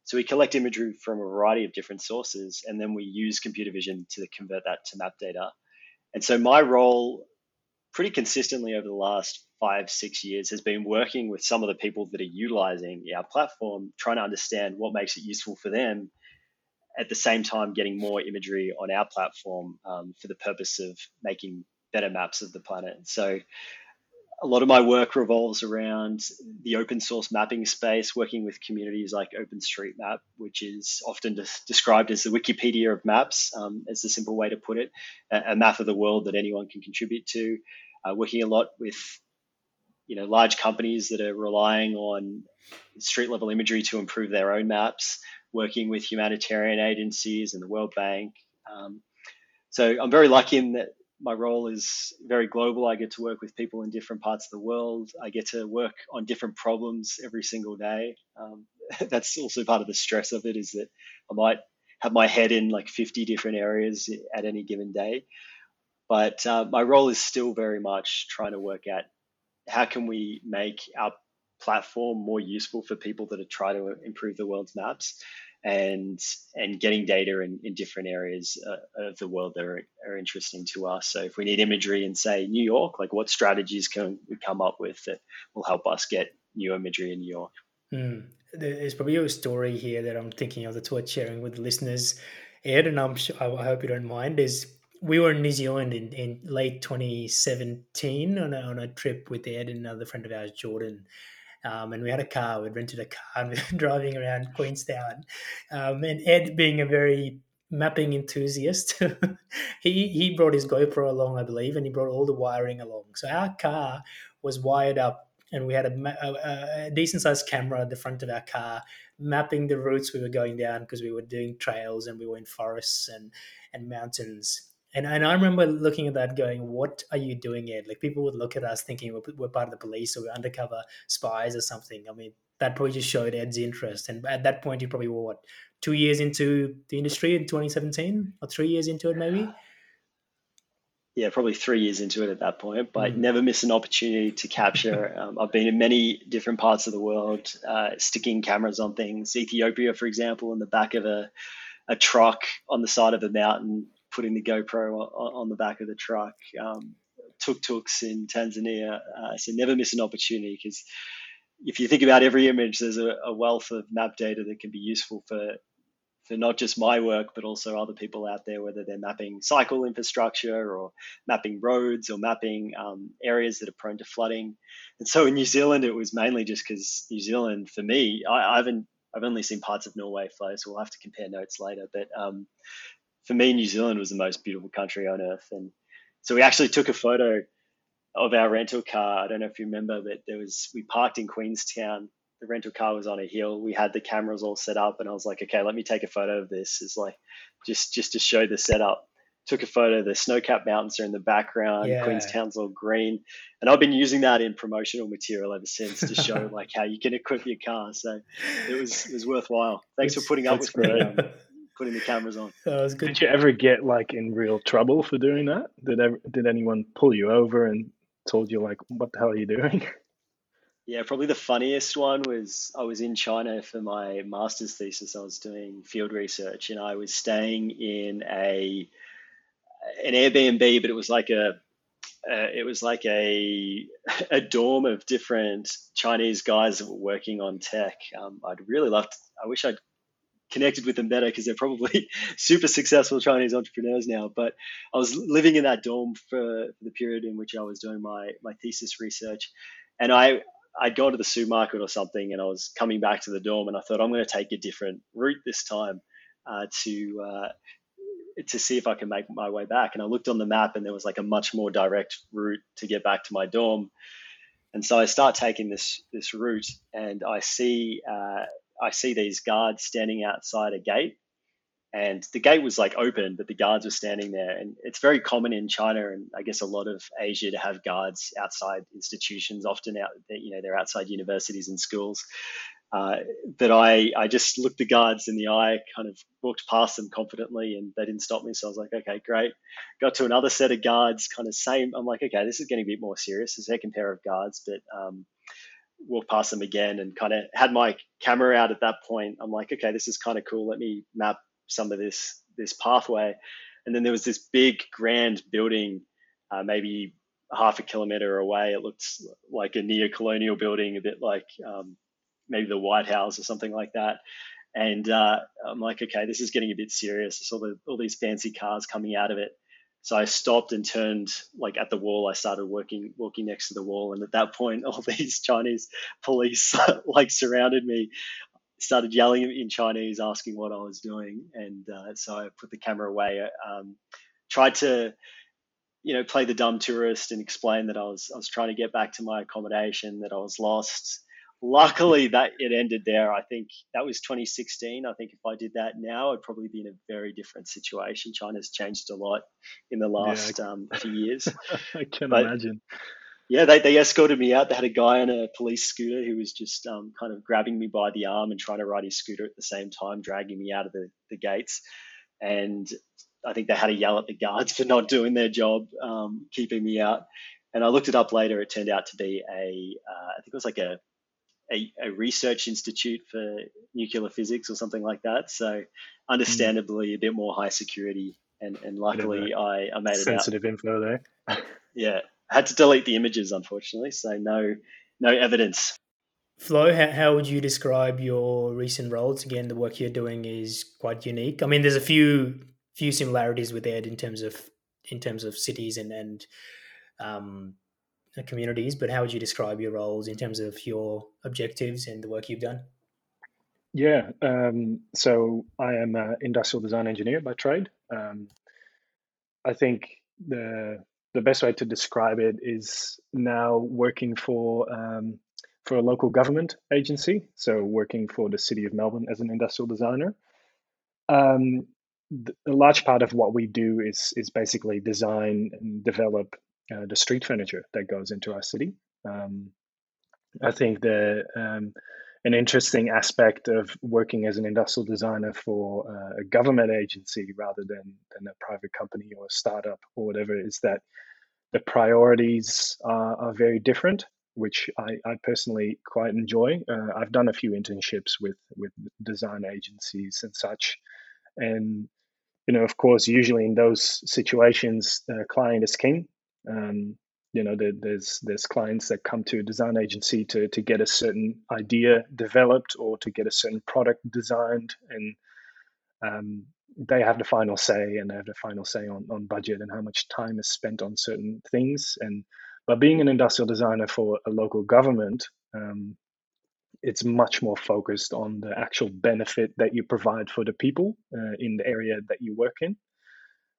Speaker 3: so we collect imagery from a variety of different sources, and then we use computer vision to convert that to map data. And so my role, pretty consistently over the last five six years, has been working with some of the people that are utilizing our platform, trying to understand what makes it useful for them. At the same time, getting more imagery on our platform um, for the purpose of making better maps of the planet. So a lot of my work revolves around the open source mapping space, working with communities like OpenStreetMap, which is often de- described as the Wikipedia of maps, um, as a simple way to put it, a, a, map of the world that anyone can contribute to. Uh, working a lot with you know large companies that are relying on street level imagery to improve their own maps. Working with humanitarian agencies and the World Bank. Um, so I'm very lucky in that my role is very global. I get to work with people in different parts of the world. I get to work on different problems every single day. Um, that's also part of the stress of it is that I might have my head in like 50 different areas at any given day. But uh, my role is still very much trying to work out how can we make our platform more useful for people that are trying to improve the world's maps and and getting data in, in different areas uh, of the world that are, are interesting to us. So if we need imagery in say New York, like what strategies can we come up with that will help us get new imagery in New York?
Speaker 1: Mm. There's probably a story here that I'm thinking of that's worth sharing with listeners. Ed, and I'm sure, I hope you don't mind. Is we were in New Zealand in, in late 2017 on a, on a trip with Ed and another friend of ours, Jordan Um, and we had a car. We'd rented a car and we were driving around Queenstown. Um, and Ed, being a very mapping enthusiast, he he brought his GoPro along, I believe, and he brought all the wiring along. So our car was wired up, and we had a, a, a decent sized camera at the front of our car, mapping the routes we were going down because we were doing trails and we were in forests and and mountains. And, and I remember looking at that going, what are you doing, Ed? Like people would look at us thinking we're, we're part of the police or we're undercover spies or something. I mean, that probably just showed Ed's interest. And at that point, you probably were what, two years into the industry in 2017 or three years into it, maybe?
Speaker 3: Yeah, probably three years into it at that point, but mm. never miss an opportunity to capture. um, I've been in many different parts of the world, uh, sticking cameras on things. Ethiopia, for example, in the back of a, a truck on the side of a mountain, putting the GoPro on, the back of the truck. Um, tuk tuks in Tanzania. Uh, so never miss an opportunity because if you think about every image, there's a, a, wealth of map data that can be useful for for not just my work, but also other people out there, whether they're mapping cycle infrastructure or mapping roads or mapping um, areas that are prone to flooding. And so in New Zealand, it was mainly just because New Zealand, for me, I, I, haven't I've only seen parts of Norway Flo, so we'll have to compare notes later. But um, for me, New Zealand was the most beautiful country on earth. And so we actually took a photo of our rental car. I don't know if you remember, but there was we parked in Queenstown. The rental car was on a hill. We had the cameras all set up, and I was like, okay, let me take a photo of this. It's like just just to show the setup. Took a photo. The snow-capped mountains are in the background. Yeah. Queenstown's all green, and I've been using that in promotional material ever since to show like how you can equip your car. So it was it was worthwhile. Thanks for putting up with me. Putting the cameras on.
Speaker 2: That was good. Did you ever get like in real trouble for doing that? Did ever, did anyone pull you over and told you like, "What the hell are you doing"?
Speaker 3: Yeah, probably the funniest one was I was in China for my master's thesis. I was doing field research, and I was staying in a an Airbnb, but it was like a uh, it was like a a dorm of different Chinese guys that were working on tech. Um, I'd really loved. I wish I'd connected with them better because they're probably super successful Chinese entrepreneurs now. But I was living in that dorm for, the period in which I was doing my my thesis research, and I I'd gone to the supermarket or something, and I was coming back to the dorm, and I thought I'm going to take a different route this time uh, to. Uh, to see if I can make my way back. And I looked on the map and there was like a much more direct route to get back to my dorm. And so I start taking this this route, and I see uh, I see these guards standing outside a gate, and the gate was like open, but the guards were standing there. And it's very common in China and I guess a lot of Asia to have guards outside institutions. Often out, you know, they're outside universities and schools. Uh, but I, I just looked the guards in the eye, kind of walked past them confidently, and they didn't stop me. So I was like, okay, great. Got to another set of guards, kind of same. I'm like, okay, this is getting a bit more serious. The second pair of guards, but um, walked past them again and kind of had my camera out at that point. I'm like, okay, this is kind of cool. Let me map some of this this pathway. And then there was this big grand building, uh, maybe half a kilometer away. It looked like a neo-colonial building, a bit like um, maybe the White House or something like that. And uh, I'm like, okay, this is getting a bit serious. I saw the, all these fancy cars coming out of it. So I stopped and turned like at the wall. I started working, walking next to the wall, and at that point, all these Chinese police like surrounded me, started yelling in Chinese, asking what I was doing, and uh, so I put the camera away. Um, tried to, you know, play the dumb tourist and explain that I was I was trying to get back to my accommodation, that I was lost, luckily that it ended there. I think that was 2016. I think if I did that now, I'd probably be in a very different situation. China's changed a lot in the last yeah, um, few years.
Speaker 2: I can but, imagine.
Speaker 3: Yeah, they, they escorted me out. They had a guy on a police scooter who was just um, kind of grabbing me by the arm and trying to ride his scooter at the same time, dragging me out of the, the gates. And I think they had a yell at the guards for not doing their job, um, keeping me out. And I looked it up later. It turned out to be a, uh, I think it was like a a, a, research institute for nuclear physics or something like that. So, understandably, mm. a bit more high security. And, and luckily, I, I made
Speaker 2: it sensitive info there.
Speaker 3: yeah, I had to delete the images, unfortunately. So no no evidence.
Speaker 1: Flo, how, how would you describe your recent roles? Again, the work you're doing is quite unique. I mean, there's a few few similarities with Ed in terms of in terms of cities and and um, communities, but how would you describe your roles in terms of your objectives and the work you've done?
Speaker 2: Yeah, um, so I am an industrial design engineer by trade. Um, I think the the best way to describe it is now working for um, for a local government agency. So working for the city of Melbourne as an industrial designer. Um, a large part of what we do is is basically design and develop uh, the street furniture that goes into our city. Um, I think the um, an interesting aspect of working as an industrial designer for uh, a government agency rather than, than a private company or a startup or whatever is that the priorities are, are very different, which I, I personally quite enjoy. Uh, I've done a few internships with, with design agencies and such. And, you know, of course, usually in those situations, the client is king. Um, you know the, there's there's clients that come to a design agency to to get a certain idea developed or to get a certain product designed and um, they have the final say and they have the final say on, on budget and how much time is spent on certain things. And but being an industrial designer for a local government um, it's much more focused on the actual benefit that you provide for the people uh, in the area that you work in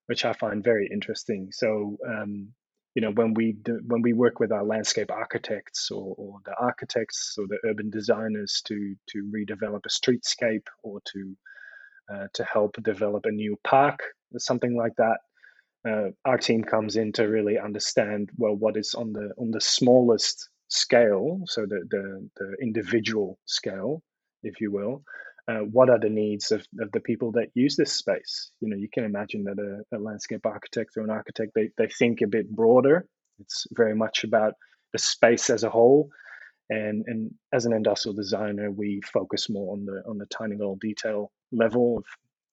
Speaker 2: which i find very interesting. So um, you know when we do, when we work with our landscape architects or, or, the architects or the urban designers to to redevelop a streetscape or to uh, to help develop a new park something like that uh, our team comes in to really understand well what is on the on the smallest scale so the the, the individual scale if you will uh, what are the needs of, of the people that use this space? You know, you can imagine that a, a, landscape architect or an architect, they, they think a bit broader. It's very much about the space as a whole. And, and as an industrial designer, we focus more on the on the tiny little detail level of,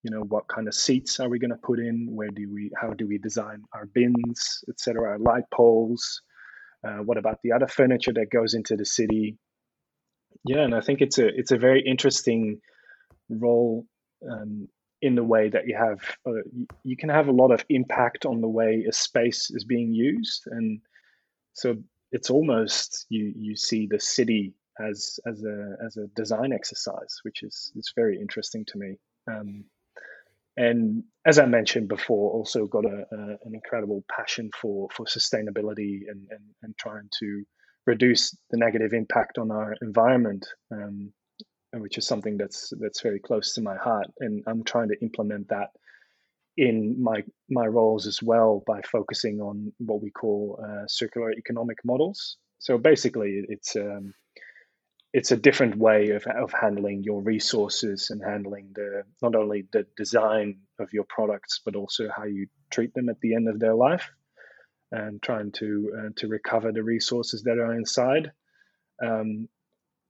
Speaker 2: you know, what kind of seats are we going to put in? Where do we, how do we design our bins, etc., our light poles? Uh, what about the other furniture that goes into the city? Yeah, and I think it's a it's a very interesting role um, in the way that you have uh, you can have a lot of impact on the way a space is being used and so it's almost you you see the city as as a as a design exercise which is is very interesting to me um, and as I mentioned before, also got a, a, an incredible passion for for sustainability and, and, and trying to reduce the negative impact on our environment. Um, which is something that's that's very close to my heart, and I'm trying to implement that in my my roles as well by focusing on what we call uh, circular economic models. So basically, it's um, it's a different way of, of handling your resources and handling the not only the design of your products but also how you treat them at the end of their life and trying to uh, to recover the resources that are inside um,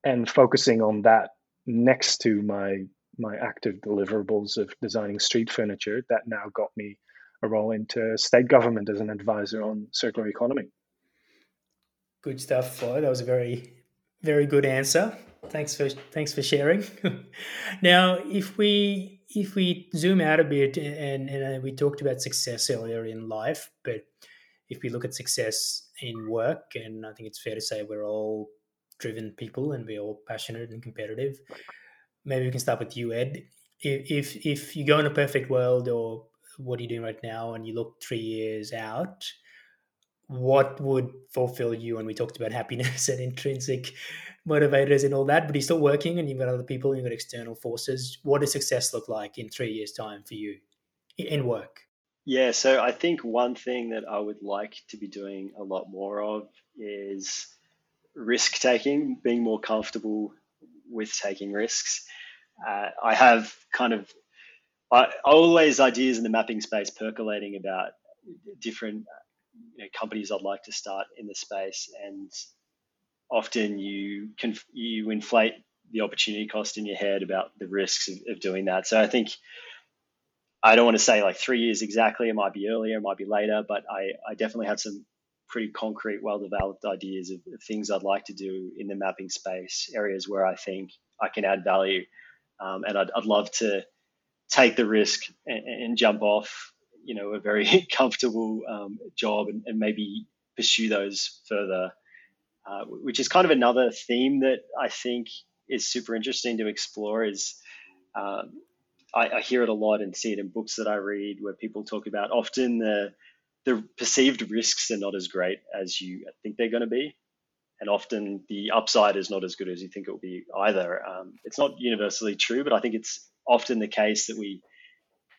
Speaker 2: and focusing on that next to my my active deliverables of designing street furniture that now got me a role into state government as an advisor on circular economy.
Speaker 1: Good stuff, Floyd. That was a very, very good answer. Thanks for thanks for sharing. now, if we if we zoom out a bit, and, and we talked about success earlier in life, but if we look at success in work, and I think it's fair to say we're all driven people and we're all passionate and competitive. Maybe we can start with you, Ed. If if you go in a perfect world, or what are you doing right now, and you look three years out, what would fulfill you? And we talked about happiness and intrinsic motivators and all that, but you're still working, and you've got other people, and you've got external forces. What does success look like in three years' time for you in work?
Speaker 3: Yeah, so I think one thing that I would like to be doing a lot more of is risk taking, being more comfortable with taking risks. Uh, I have kind of I, always ideas in the mapping space percolating about different you know, companies I'd like to start in the space, and often you can you inflate the opportunity cost in your head about the risks of, of doing that. So I think I don't want to say like three years exactly. It might be earlier, it might be later, but I, I definitely have some pretty concrete, well developed ideas of, things I'd like to do in the mapping space, areas where I think I can add value. Um, and I'd, I'd love to take the risk and, and, jump off, you know, a very comfortable um, job and, and, maybe pursue those further, uh, which is kind of another theme that I think is super interesting to explore. Is um, I, I, hear it a lot and see it in books that I read where people talk about often the the perceived risks are not as great as you think they're going to be and often the upside is not as good as you think it will be either. Um, it's not universally true, but I think it's often the case that we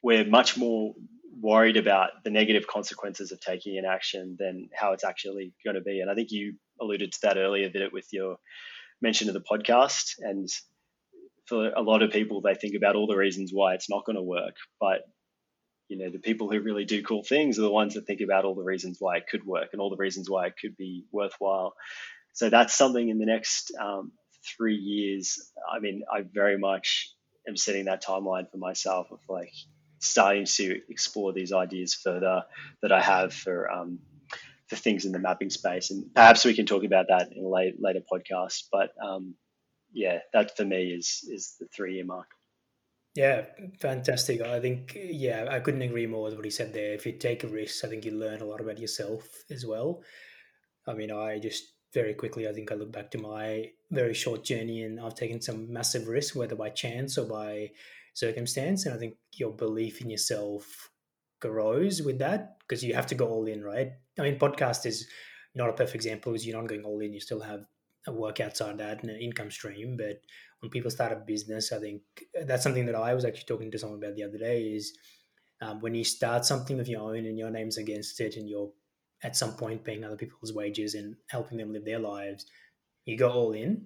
Speaker 3: we're much more worried about the negative consequences of taking an action than how it's actually going to be. And I think you alluded to that earlier, bit with your mention of the podcast. And for a lot of people, they think about all the reasons why it's not going to work, but you know the people who really do cool things are the ones that think about all the reasons why it could work and all the reasons why it could be worthwhile so that's something in the next um, three years. I mean, I very much am setting that timeline for myself of like starting to explore these ideas further that I have for um, for things in the mapping space, and perhaps we can talk about that in a late, later podcast. But um, yeah, that for me is is the three year mark.
Speaker 1: Yeah, fantastic. I think yeah, I couldn't agree more with what he said there. If you take a risk, I think you learn a lot about yourself as well. I mean, I just very quickly, I think I look back to my very short journey and I've taken some massive risks, whether by chance or by circumstance. And I think your belief in yourself grows with that because you have to go all in, right? I mean, podcast is not a perfect example because you're not going all in. You still have work outside that and an income stream. But when people start a business, I think that's something that I was actually talking to someone about the other day is um, when you start something of your own and your name's against it and you're at some point paying other people's wages and helping them live their lives, you go all in,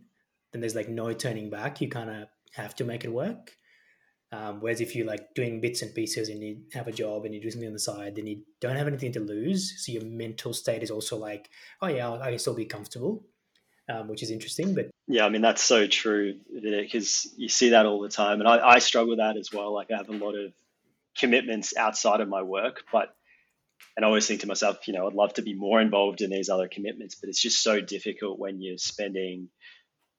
Speaker 1: then there's like no turning back. You kind of have to make it work. Um, whereas if you're like doing bits and pieces and you have a job and you do something on the side, then you don't have anything to lose. So your mental state is also like, oh yeah, I can still be comfortable, um, which is interesting. But
Speaker 3: yeah, I mean that's so true because you see that all the time, and I, I struggle with that as well. Like I have a lot of commitments outside of my work, but and I always think to myself, you know, I'd love to be more involved in these other commitments, but it's just so difficult when you're spending,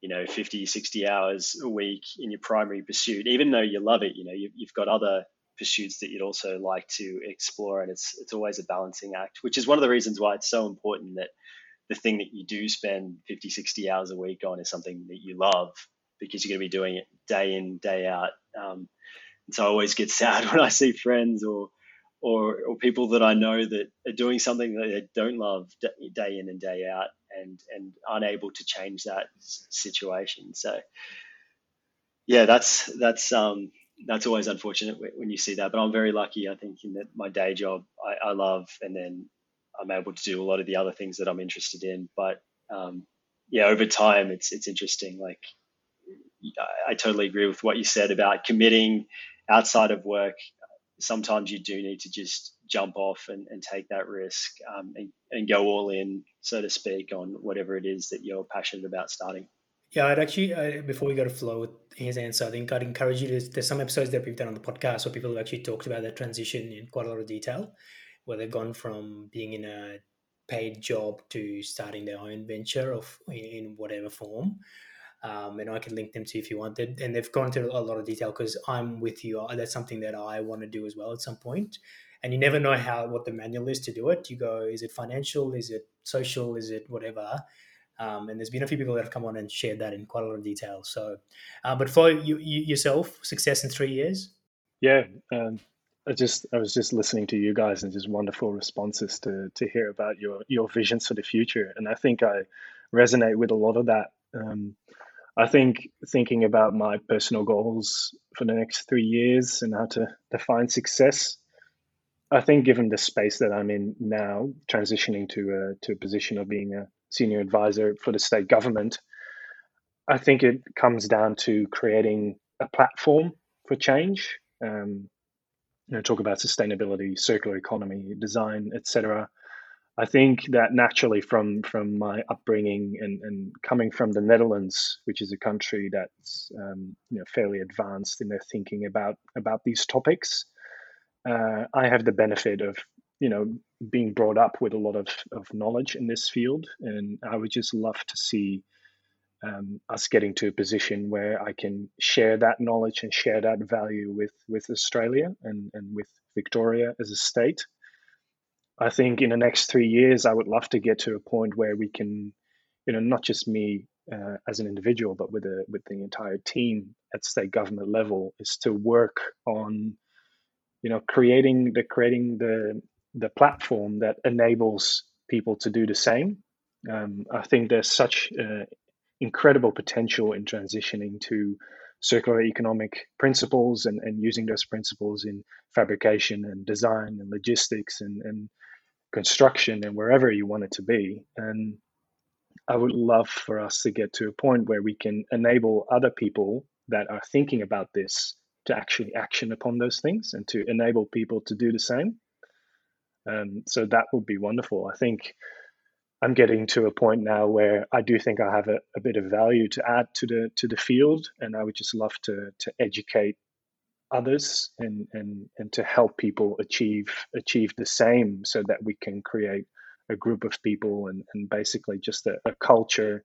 Speaker 3: you know, 50, 60 hours a week in your primary pursuit, even though you love it, you know, you've, you've got other pursuits that you'd also like to explore. And it's, it's always a balancing act, which is one of the reasons why it's so important that the thing that you do spend 50, 60 hours a week on is something that you love because you're going to be doing it day in, day out. Um, and so I always get sad when I see friends or, or, or people that I know that are doing something that they don't love day in and day out and, and unable to change that situation. So yeah, that's, that's, um, that's always unfortunate when you see that, but I'm very lucky. I think in that my day job I, I love, and then I'm able to do a lot of the other things that I'm interested in. But um, yeah, over time, it's it's interesting. Like I, I, totally agree with what you said about committing outside of work sometimes you do need to just jump off and, and take that risk um, and, and go all in, so to speak, on whatever it is that you're passionate about starting.
Speaker 1: Yeah, I'd actually, uh, before we go to Flo with his answer, I think I'd encourage you to, there's some episodes that we've done on the podcast where people have actually talked about that transition in quite a lot of detail, where they've gone from being in a paid job to starting their own venture of in, whatever form um, and I can link them to if you wanted. And they've gone into a lot of detail because I'm with you. That's something that I want to do as well at some point. And you never know how what the manual is to do it. You go, is it financial? Is it social? Is it whatever? Um, and there's been a few people that have come on and shared that in quite a lot of detail. So, uh, but for you, you, yourself, success in three years.
Speaker 2: Yeah, um, I just I was just listening to you guys and just wonderful responses to to hear about your your visions for the future, and I think I resonate with a lot of that. Um, I think thinking about my personal goals for the next three years and how to define success, I think given the space that I'm in now, transitioning to a, to a position of being a senior advisor for the state government, I think it comes down to creating a platform for change. Um, you know, talk about sustainability, circular economy, design, etc. I think that naturally from from my upbringing and, and coming from the Netherlands, which is a country that's um, you know fairly advanced in their thinking about about these topics, uh, I have the benefit of you know being brought up with a lot of, of knowledge in this field, and I would just love to see um, us getting to a position where I can share that knowledge and share that value with with Australia and and with Victoria as a state I think in the next three years, I would love to get to a point where we can, you know, not just me uh, as an individual, but with the with the entire team at state government level, is to work on, you know, creating the creating the the platform that enables people to do the same. Um, I think there's such uh, incredible potential in transitioning to circular economic principles and, and using those principles in fabrication and design and logistics and, and construction and wherever you want it to be. And I would love for us to get to a point where we can enable other people that are thinking about this to actually action upon those things and to enable people to do the same. Um, so that would be wonderful. I think I'm getting to a point now where I do think I have a, a bit of value to add to the to the field, and I would just love to to educate others and and and to help people achieve achieve the same, so that we can create a group of people and and basically just a, a culture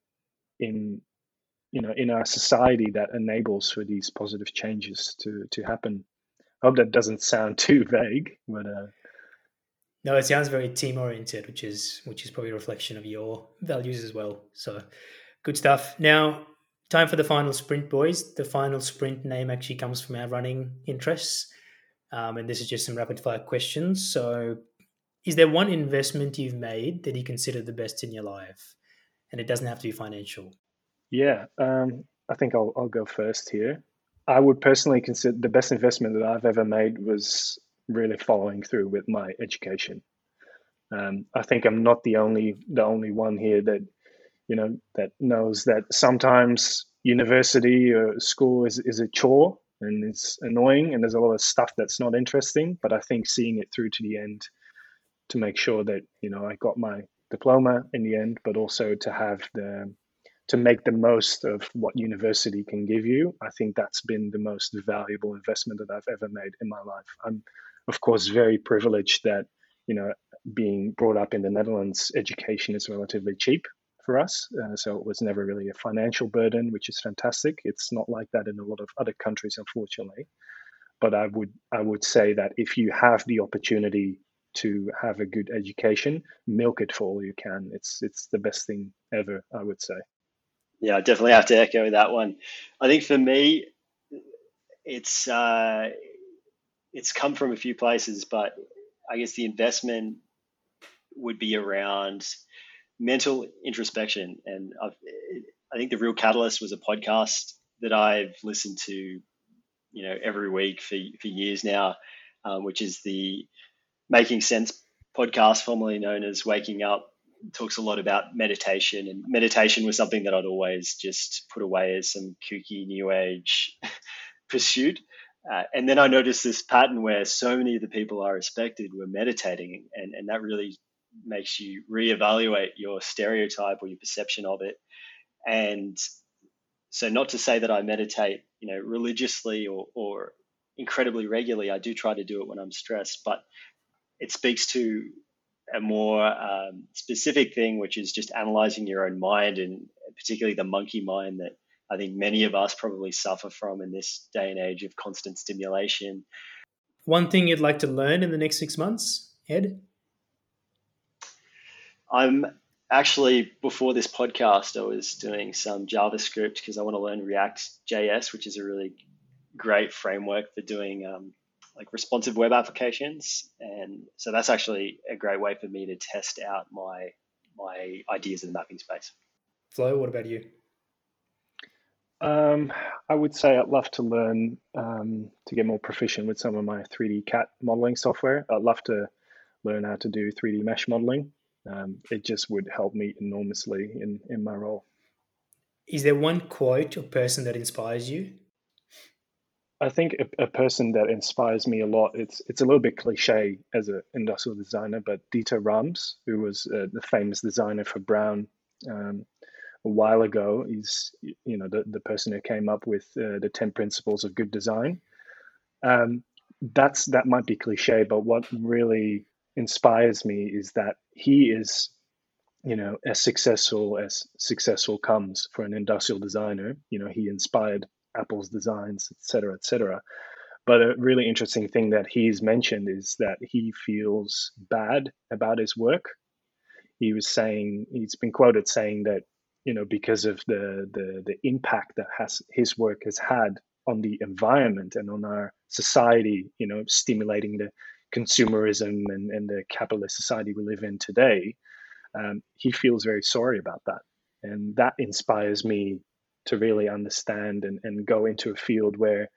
Speaker 2: in you know in our society that enables for these positive changes to to happen. I hope that doesn't sound too vague, but. Uh,
Speaker 1: no, it sounds very team oriented, which is which is probably a reflection of your values as well. So good stuff. Now, time for the final sprint, boys. The final sprint name actually comes from our running interests. Um, and this is just some rapid fire questions. So, is there one investment you've made that you consider the best in your life? And it doesn't have to be financial.
Speaker 2: Yeah, um, I think I'll, I'll go first here. I would personally consider the best investment that I've ever made was really following through with my education. Um, I think I'm not the only the only one here that you know that knows that sometimes university or school is, is a chore and it's annoying and there's a lot of stuff that's not interesting. But I think seeing it through to the end to make sure that you know I got my diploma in the end, but also to have the to make the most of what university can give you. I think that's been the most valuable investment that I've ever made in my life. I'm of course, very privileged that, you know, being brought up in the Netherlands, education is relatively cheap for us. Uh, so it was never really a financial burden, which is fantastic. It's not like that in a lot of other countries, unfortunately. But I would I would say that if you have the opportunity to have a good education, milk it for all you can. It's it's the best thing ever, I would say.
Speaker 3: Yeah, I definitely have to echo that one. I think for me, it's uh, it's come from a few places, but I guess the investment would be around mental introspection. And I've, I think the real catalyst was a podcast that I've listened to, you know, every week for, for years now, um, which is the Making Sense podcast, formerly known as Waking Up. Talks a lot about meditation, and meditation was something that I'd always just put away as some kooky new age pursuit. Uh, and then I noticed this pattern where so many of the people I respected were meditating, and, and that really makes you reevaluate your stereotype or your perception of it. And so, not to say that I meditate, you know, religiously or, or incredibly regularly. I do try to do it when I'm stressed, but it speaks to a more um, specific thing, which is just analyzing your own mind and particularly the monkey mind that I think many of us probably suffer from in this day and age of constant stimulation.
Speaker 1: One thing you'd like to learn in the next six months, Ed?
Speaker 3: I'm actually, before this podcast, I was doing some JavaScript because I want to learn React JS, which is a really great framework for doing um, like responsive web applications. And so that's actually a great way for me to test out my my ideas in the mapping space.
Speaker 1: Flo, what about you?
Speaker 2: Um, I would say I'd love to learn um, to get more proficient with some of my 3D CAD modeling software. I'd love to learn how to do 3D mesh modeling. Um, it just would help me enormously in, in my role.
Speaker 1: Is there one quote or person that inspires you?
Speaker 2: I think a, a person that inspires me a lot. It's it's a little bit cliche as an industrial designer, but Dieter Rams, who was uh, the famous designer for Braun, um, a while ago. He's you know the, the person who came up with uh, the ten principles of good design. Um, that's that might be cliche, but what really inspires me is that he is you know as successful as successful comes for an industrial designer. You know he inspired Apple's designs, etc., etc. but a really interesting thing that he's mentioned is that he feels bad about his work. He was saying he's been quoted saying that you know because of the the the impact that has his work has had on the environment and on our society, you know, stimulating the consumerism and, and the capitalist society we live in today, um, he feels very sorry about that. And that inspires me to really understand and, and go into a field where,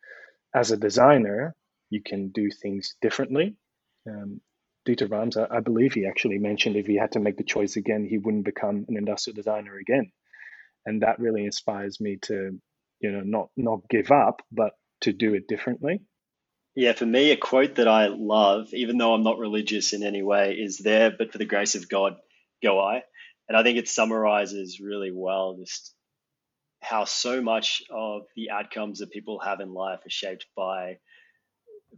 Speaker 2: as a designer, you can do things differently. Um, Dieter Rams, I, I believe he actually mentioned if he had to make the choice again, he wouldn't become an industrial designer again. And that really inspires me to, you know, not not give up, but to do it differently.
Speaker 3: Yeah, for me, a quote that I love, even though I'm not religious in any way, is there, but for the grace of God, go I. And I think it summarizes really well just how so much of the outcomes that people have in life are shaped by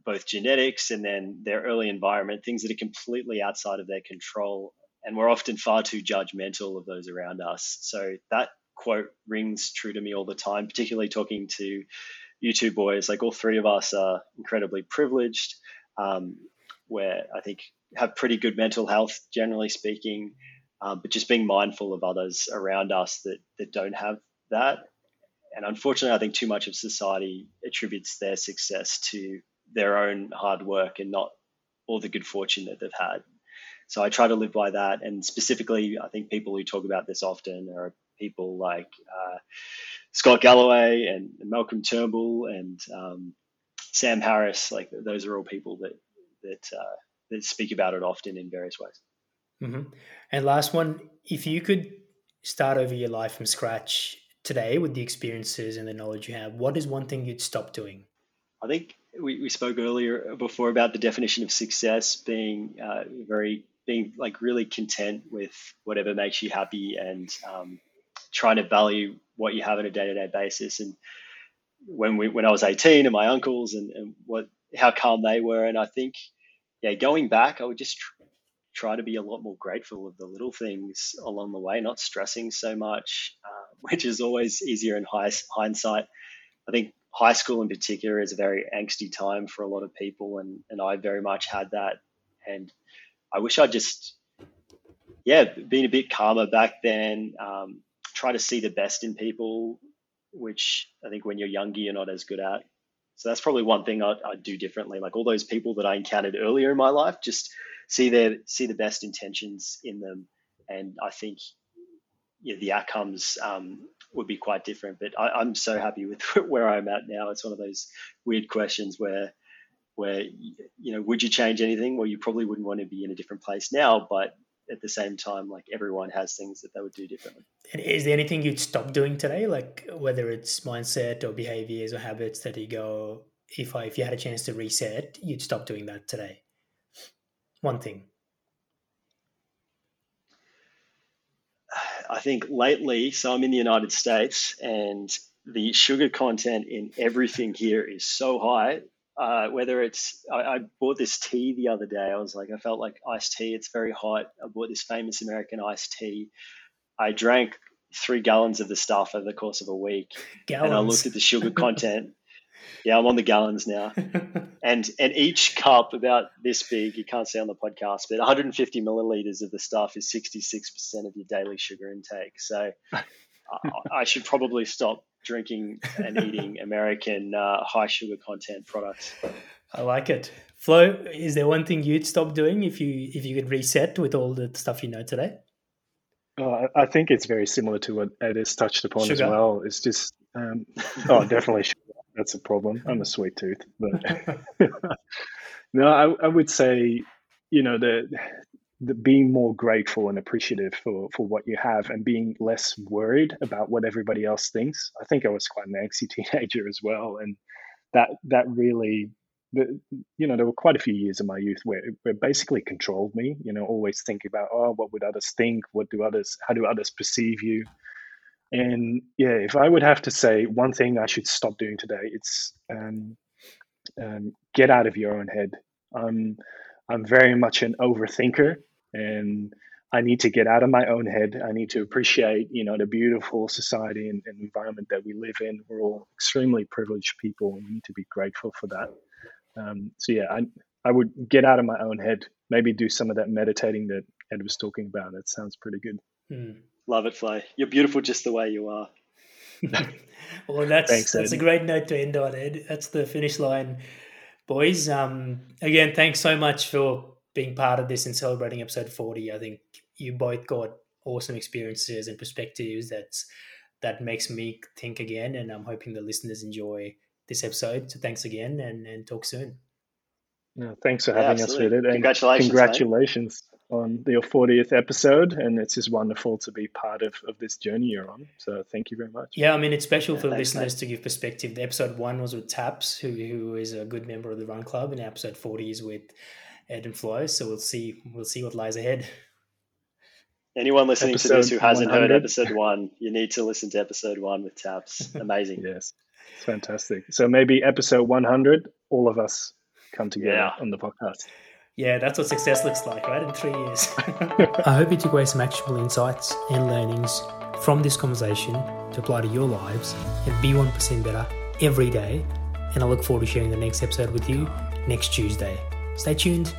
Speaker 3: both genetics and then their early environment, things that are completely outside of their control. And we're often far too judgmental of those around us. So that quote rings true to me all the time, particularly talking to you two boys. Like all three of us are incredibly privileged, um, where I think have pretty good mental health, generally speaking, um, but just being mindful of others around us that that don't have that. And unfortunately, I think too much of society attributes their success to their own hard work and not all the good fortune that they've had. So I try to live by that. And specifically, I think people who talk about this often are people like uh, Scott Galloway and Malcolm Turnbull and um, Sam Harris. Like those are all people that that uh, that speak about it often in various ways.
Speaker 1: Mm-hmm. And last one, if you could start over your life from scratch today with the experiences and the knowledge you have, what is one thing you'd stop doing?
Speaker 3: I think we, we spoke earlier before about the definition of success being uh, very being like really content with whatever makes you happy and um, trying to value what you have on a day-to-day basis. And when we when I was 18 and my uncles and, and what how calm they were. And I think yeah going back I would just tr- try to be a lot more grateful of the little things along the way not stressing so much uh, which is always easier in high, hindsight. I think high school in particular is a very angsty time for a lot of people and and I very much had that and I wish I just yeah been a bit calmer back then um, try to see the best in people, which I think when you're younger, you're not as good at. So that's probably one thing I'd, I'd, do differently. Like all those people that I encountered earlier in my life, just see their see the best intentions in them, and I think yeah, the outcomes um, would be quite different. But I, I'm so happy with where I'm at now. It's one of those weird questions where where you know would you change anything? Well, you probably wouldn't want to be in a different place now, but at the same time, like everyone has things that they would do differently.
Speaker 1: And is there anything you'd stop doing today, like whether it's mindset or behaviors or habits that you go, if I if you had a chance to reset, you'd stop doing that today? One thing.
Speaker 3: I think lately, so I'm in the United States, and the sugar content in everything here is so high uh, whether it's I, I, bought this tea the other day. I was like, I felt like iced tea. It's very hot. I bought this famous American iced tea. I drank three gallons of the stuff over the course of a week, gallons. and I looked at the sugar content. yeah, I'm on the gallons now, and and each cup about this big. You can't see on the podcast, but 150 milliliters of the stuff is 66 percent of your daily sugar intake. So I, I should probably stop drinking and eating American uh, high sugar content products.
Speaker 1: I like it. Flo, is there one thing you'd stop doing if you if you could reset with all the stuff you know today?
Speaker 2: Oh, I think it's very similar to what Ed has touched upon sugar. as well. It's just, um, oh, definitely sugar. That's a problem. I'm a sweet tooth, but no, I, I would say, you know, the the being more grateful and appreciative for for what you have and being less worried about what everybody else thinks. I think I was quite an angsty teenager as well, and that that really, the, you know, there were quite a few years in my youth where where basically controlled me. You know, always thinking about oh, what would others think? What do others? How do others perceive you? And yeah, if I would have to say one thing I should stop doing today, it's um, um, get out of your own head. Um, I'm very much an overthinker, and I need to get out of my own head. I need to appreciate, you know, the beautiful society and, and environment that we live in. We're all extremely privileged people, and we need to be grateful for that. Um, so yeah, I I would get out of my own head. Maybe do some of that meditating that Ed was talking about. That sounds pretty good.
Speaker 1: Mm.
Speaker 3: Love it, Flo. You're beautiful just the way you are.
Speaker 1: well, that's Thanks, that's a great note to end on, Ed. That's the finish line, boys. Um, again, thanks so much for being part of this and celebrating episode 40. I think you both got awesome experiences and perspectives that's that makes me think again and i'm hoping the listeners enjoy this episode so thanks again and, and talk soon
Speaker 2: no, thanks for having
Speaker 3: yeah,
Speaker 2: us with it
Speaker 3: and congratulations
Speaker 2: congratulations mate. On your 40th episode and it's just wonderful to be part of, of this journey you're on so thank you very much
Speaker 1: yeah i mean it's special yeah, for thanks, listeners mate. to give perspective the episode one was with taps who, who is a good member of the run club and episode 40 is with ed and flo so we'll see we'll see what lies ahead
Speaker 3: Anyone listening episode to this who hasn't 100. heard episode one, you need to listen to episode one with Taps. Amazing.
Speaker 2: yes, it's fantastic. So maybe episode 100, all of us come together yeah. on the podcast.
Speaker 1: Yeah, that's what success looks like, right? In three years. I hope you took away some actionable insights and learnings from this conversation to apply to your lives and be 1% better every day. And I look forward to sharing the next episode with you next Tuesday. Stay tuned.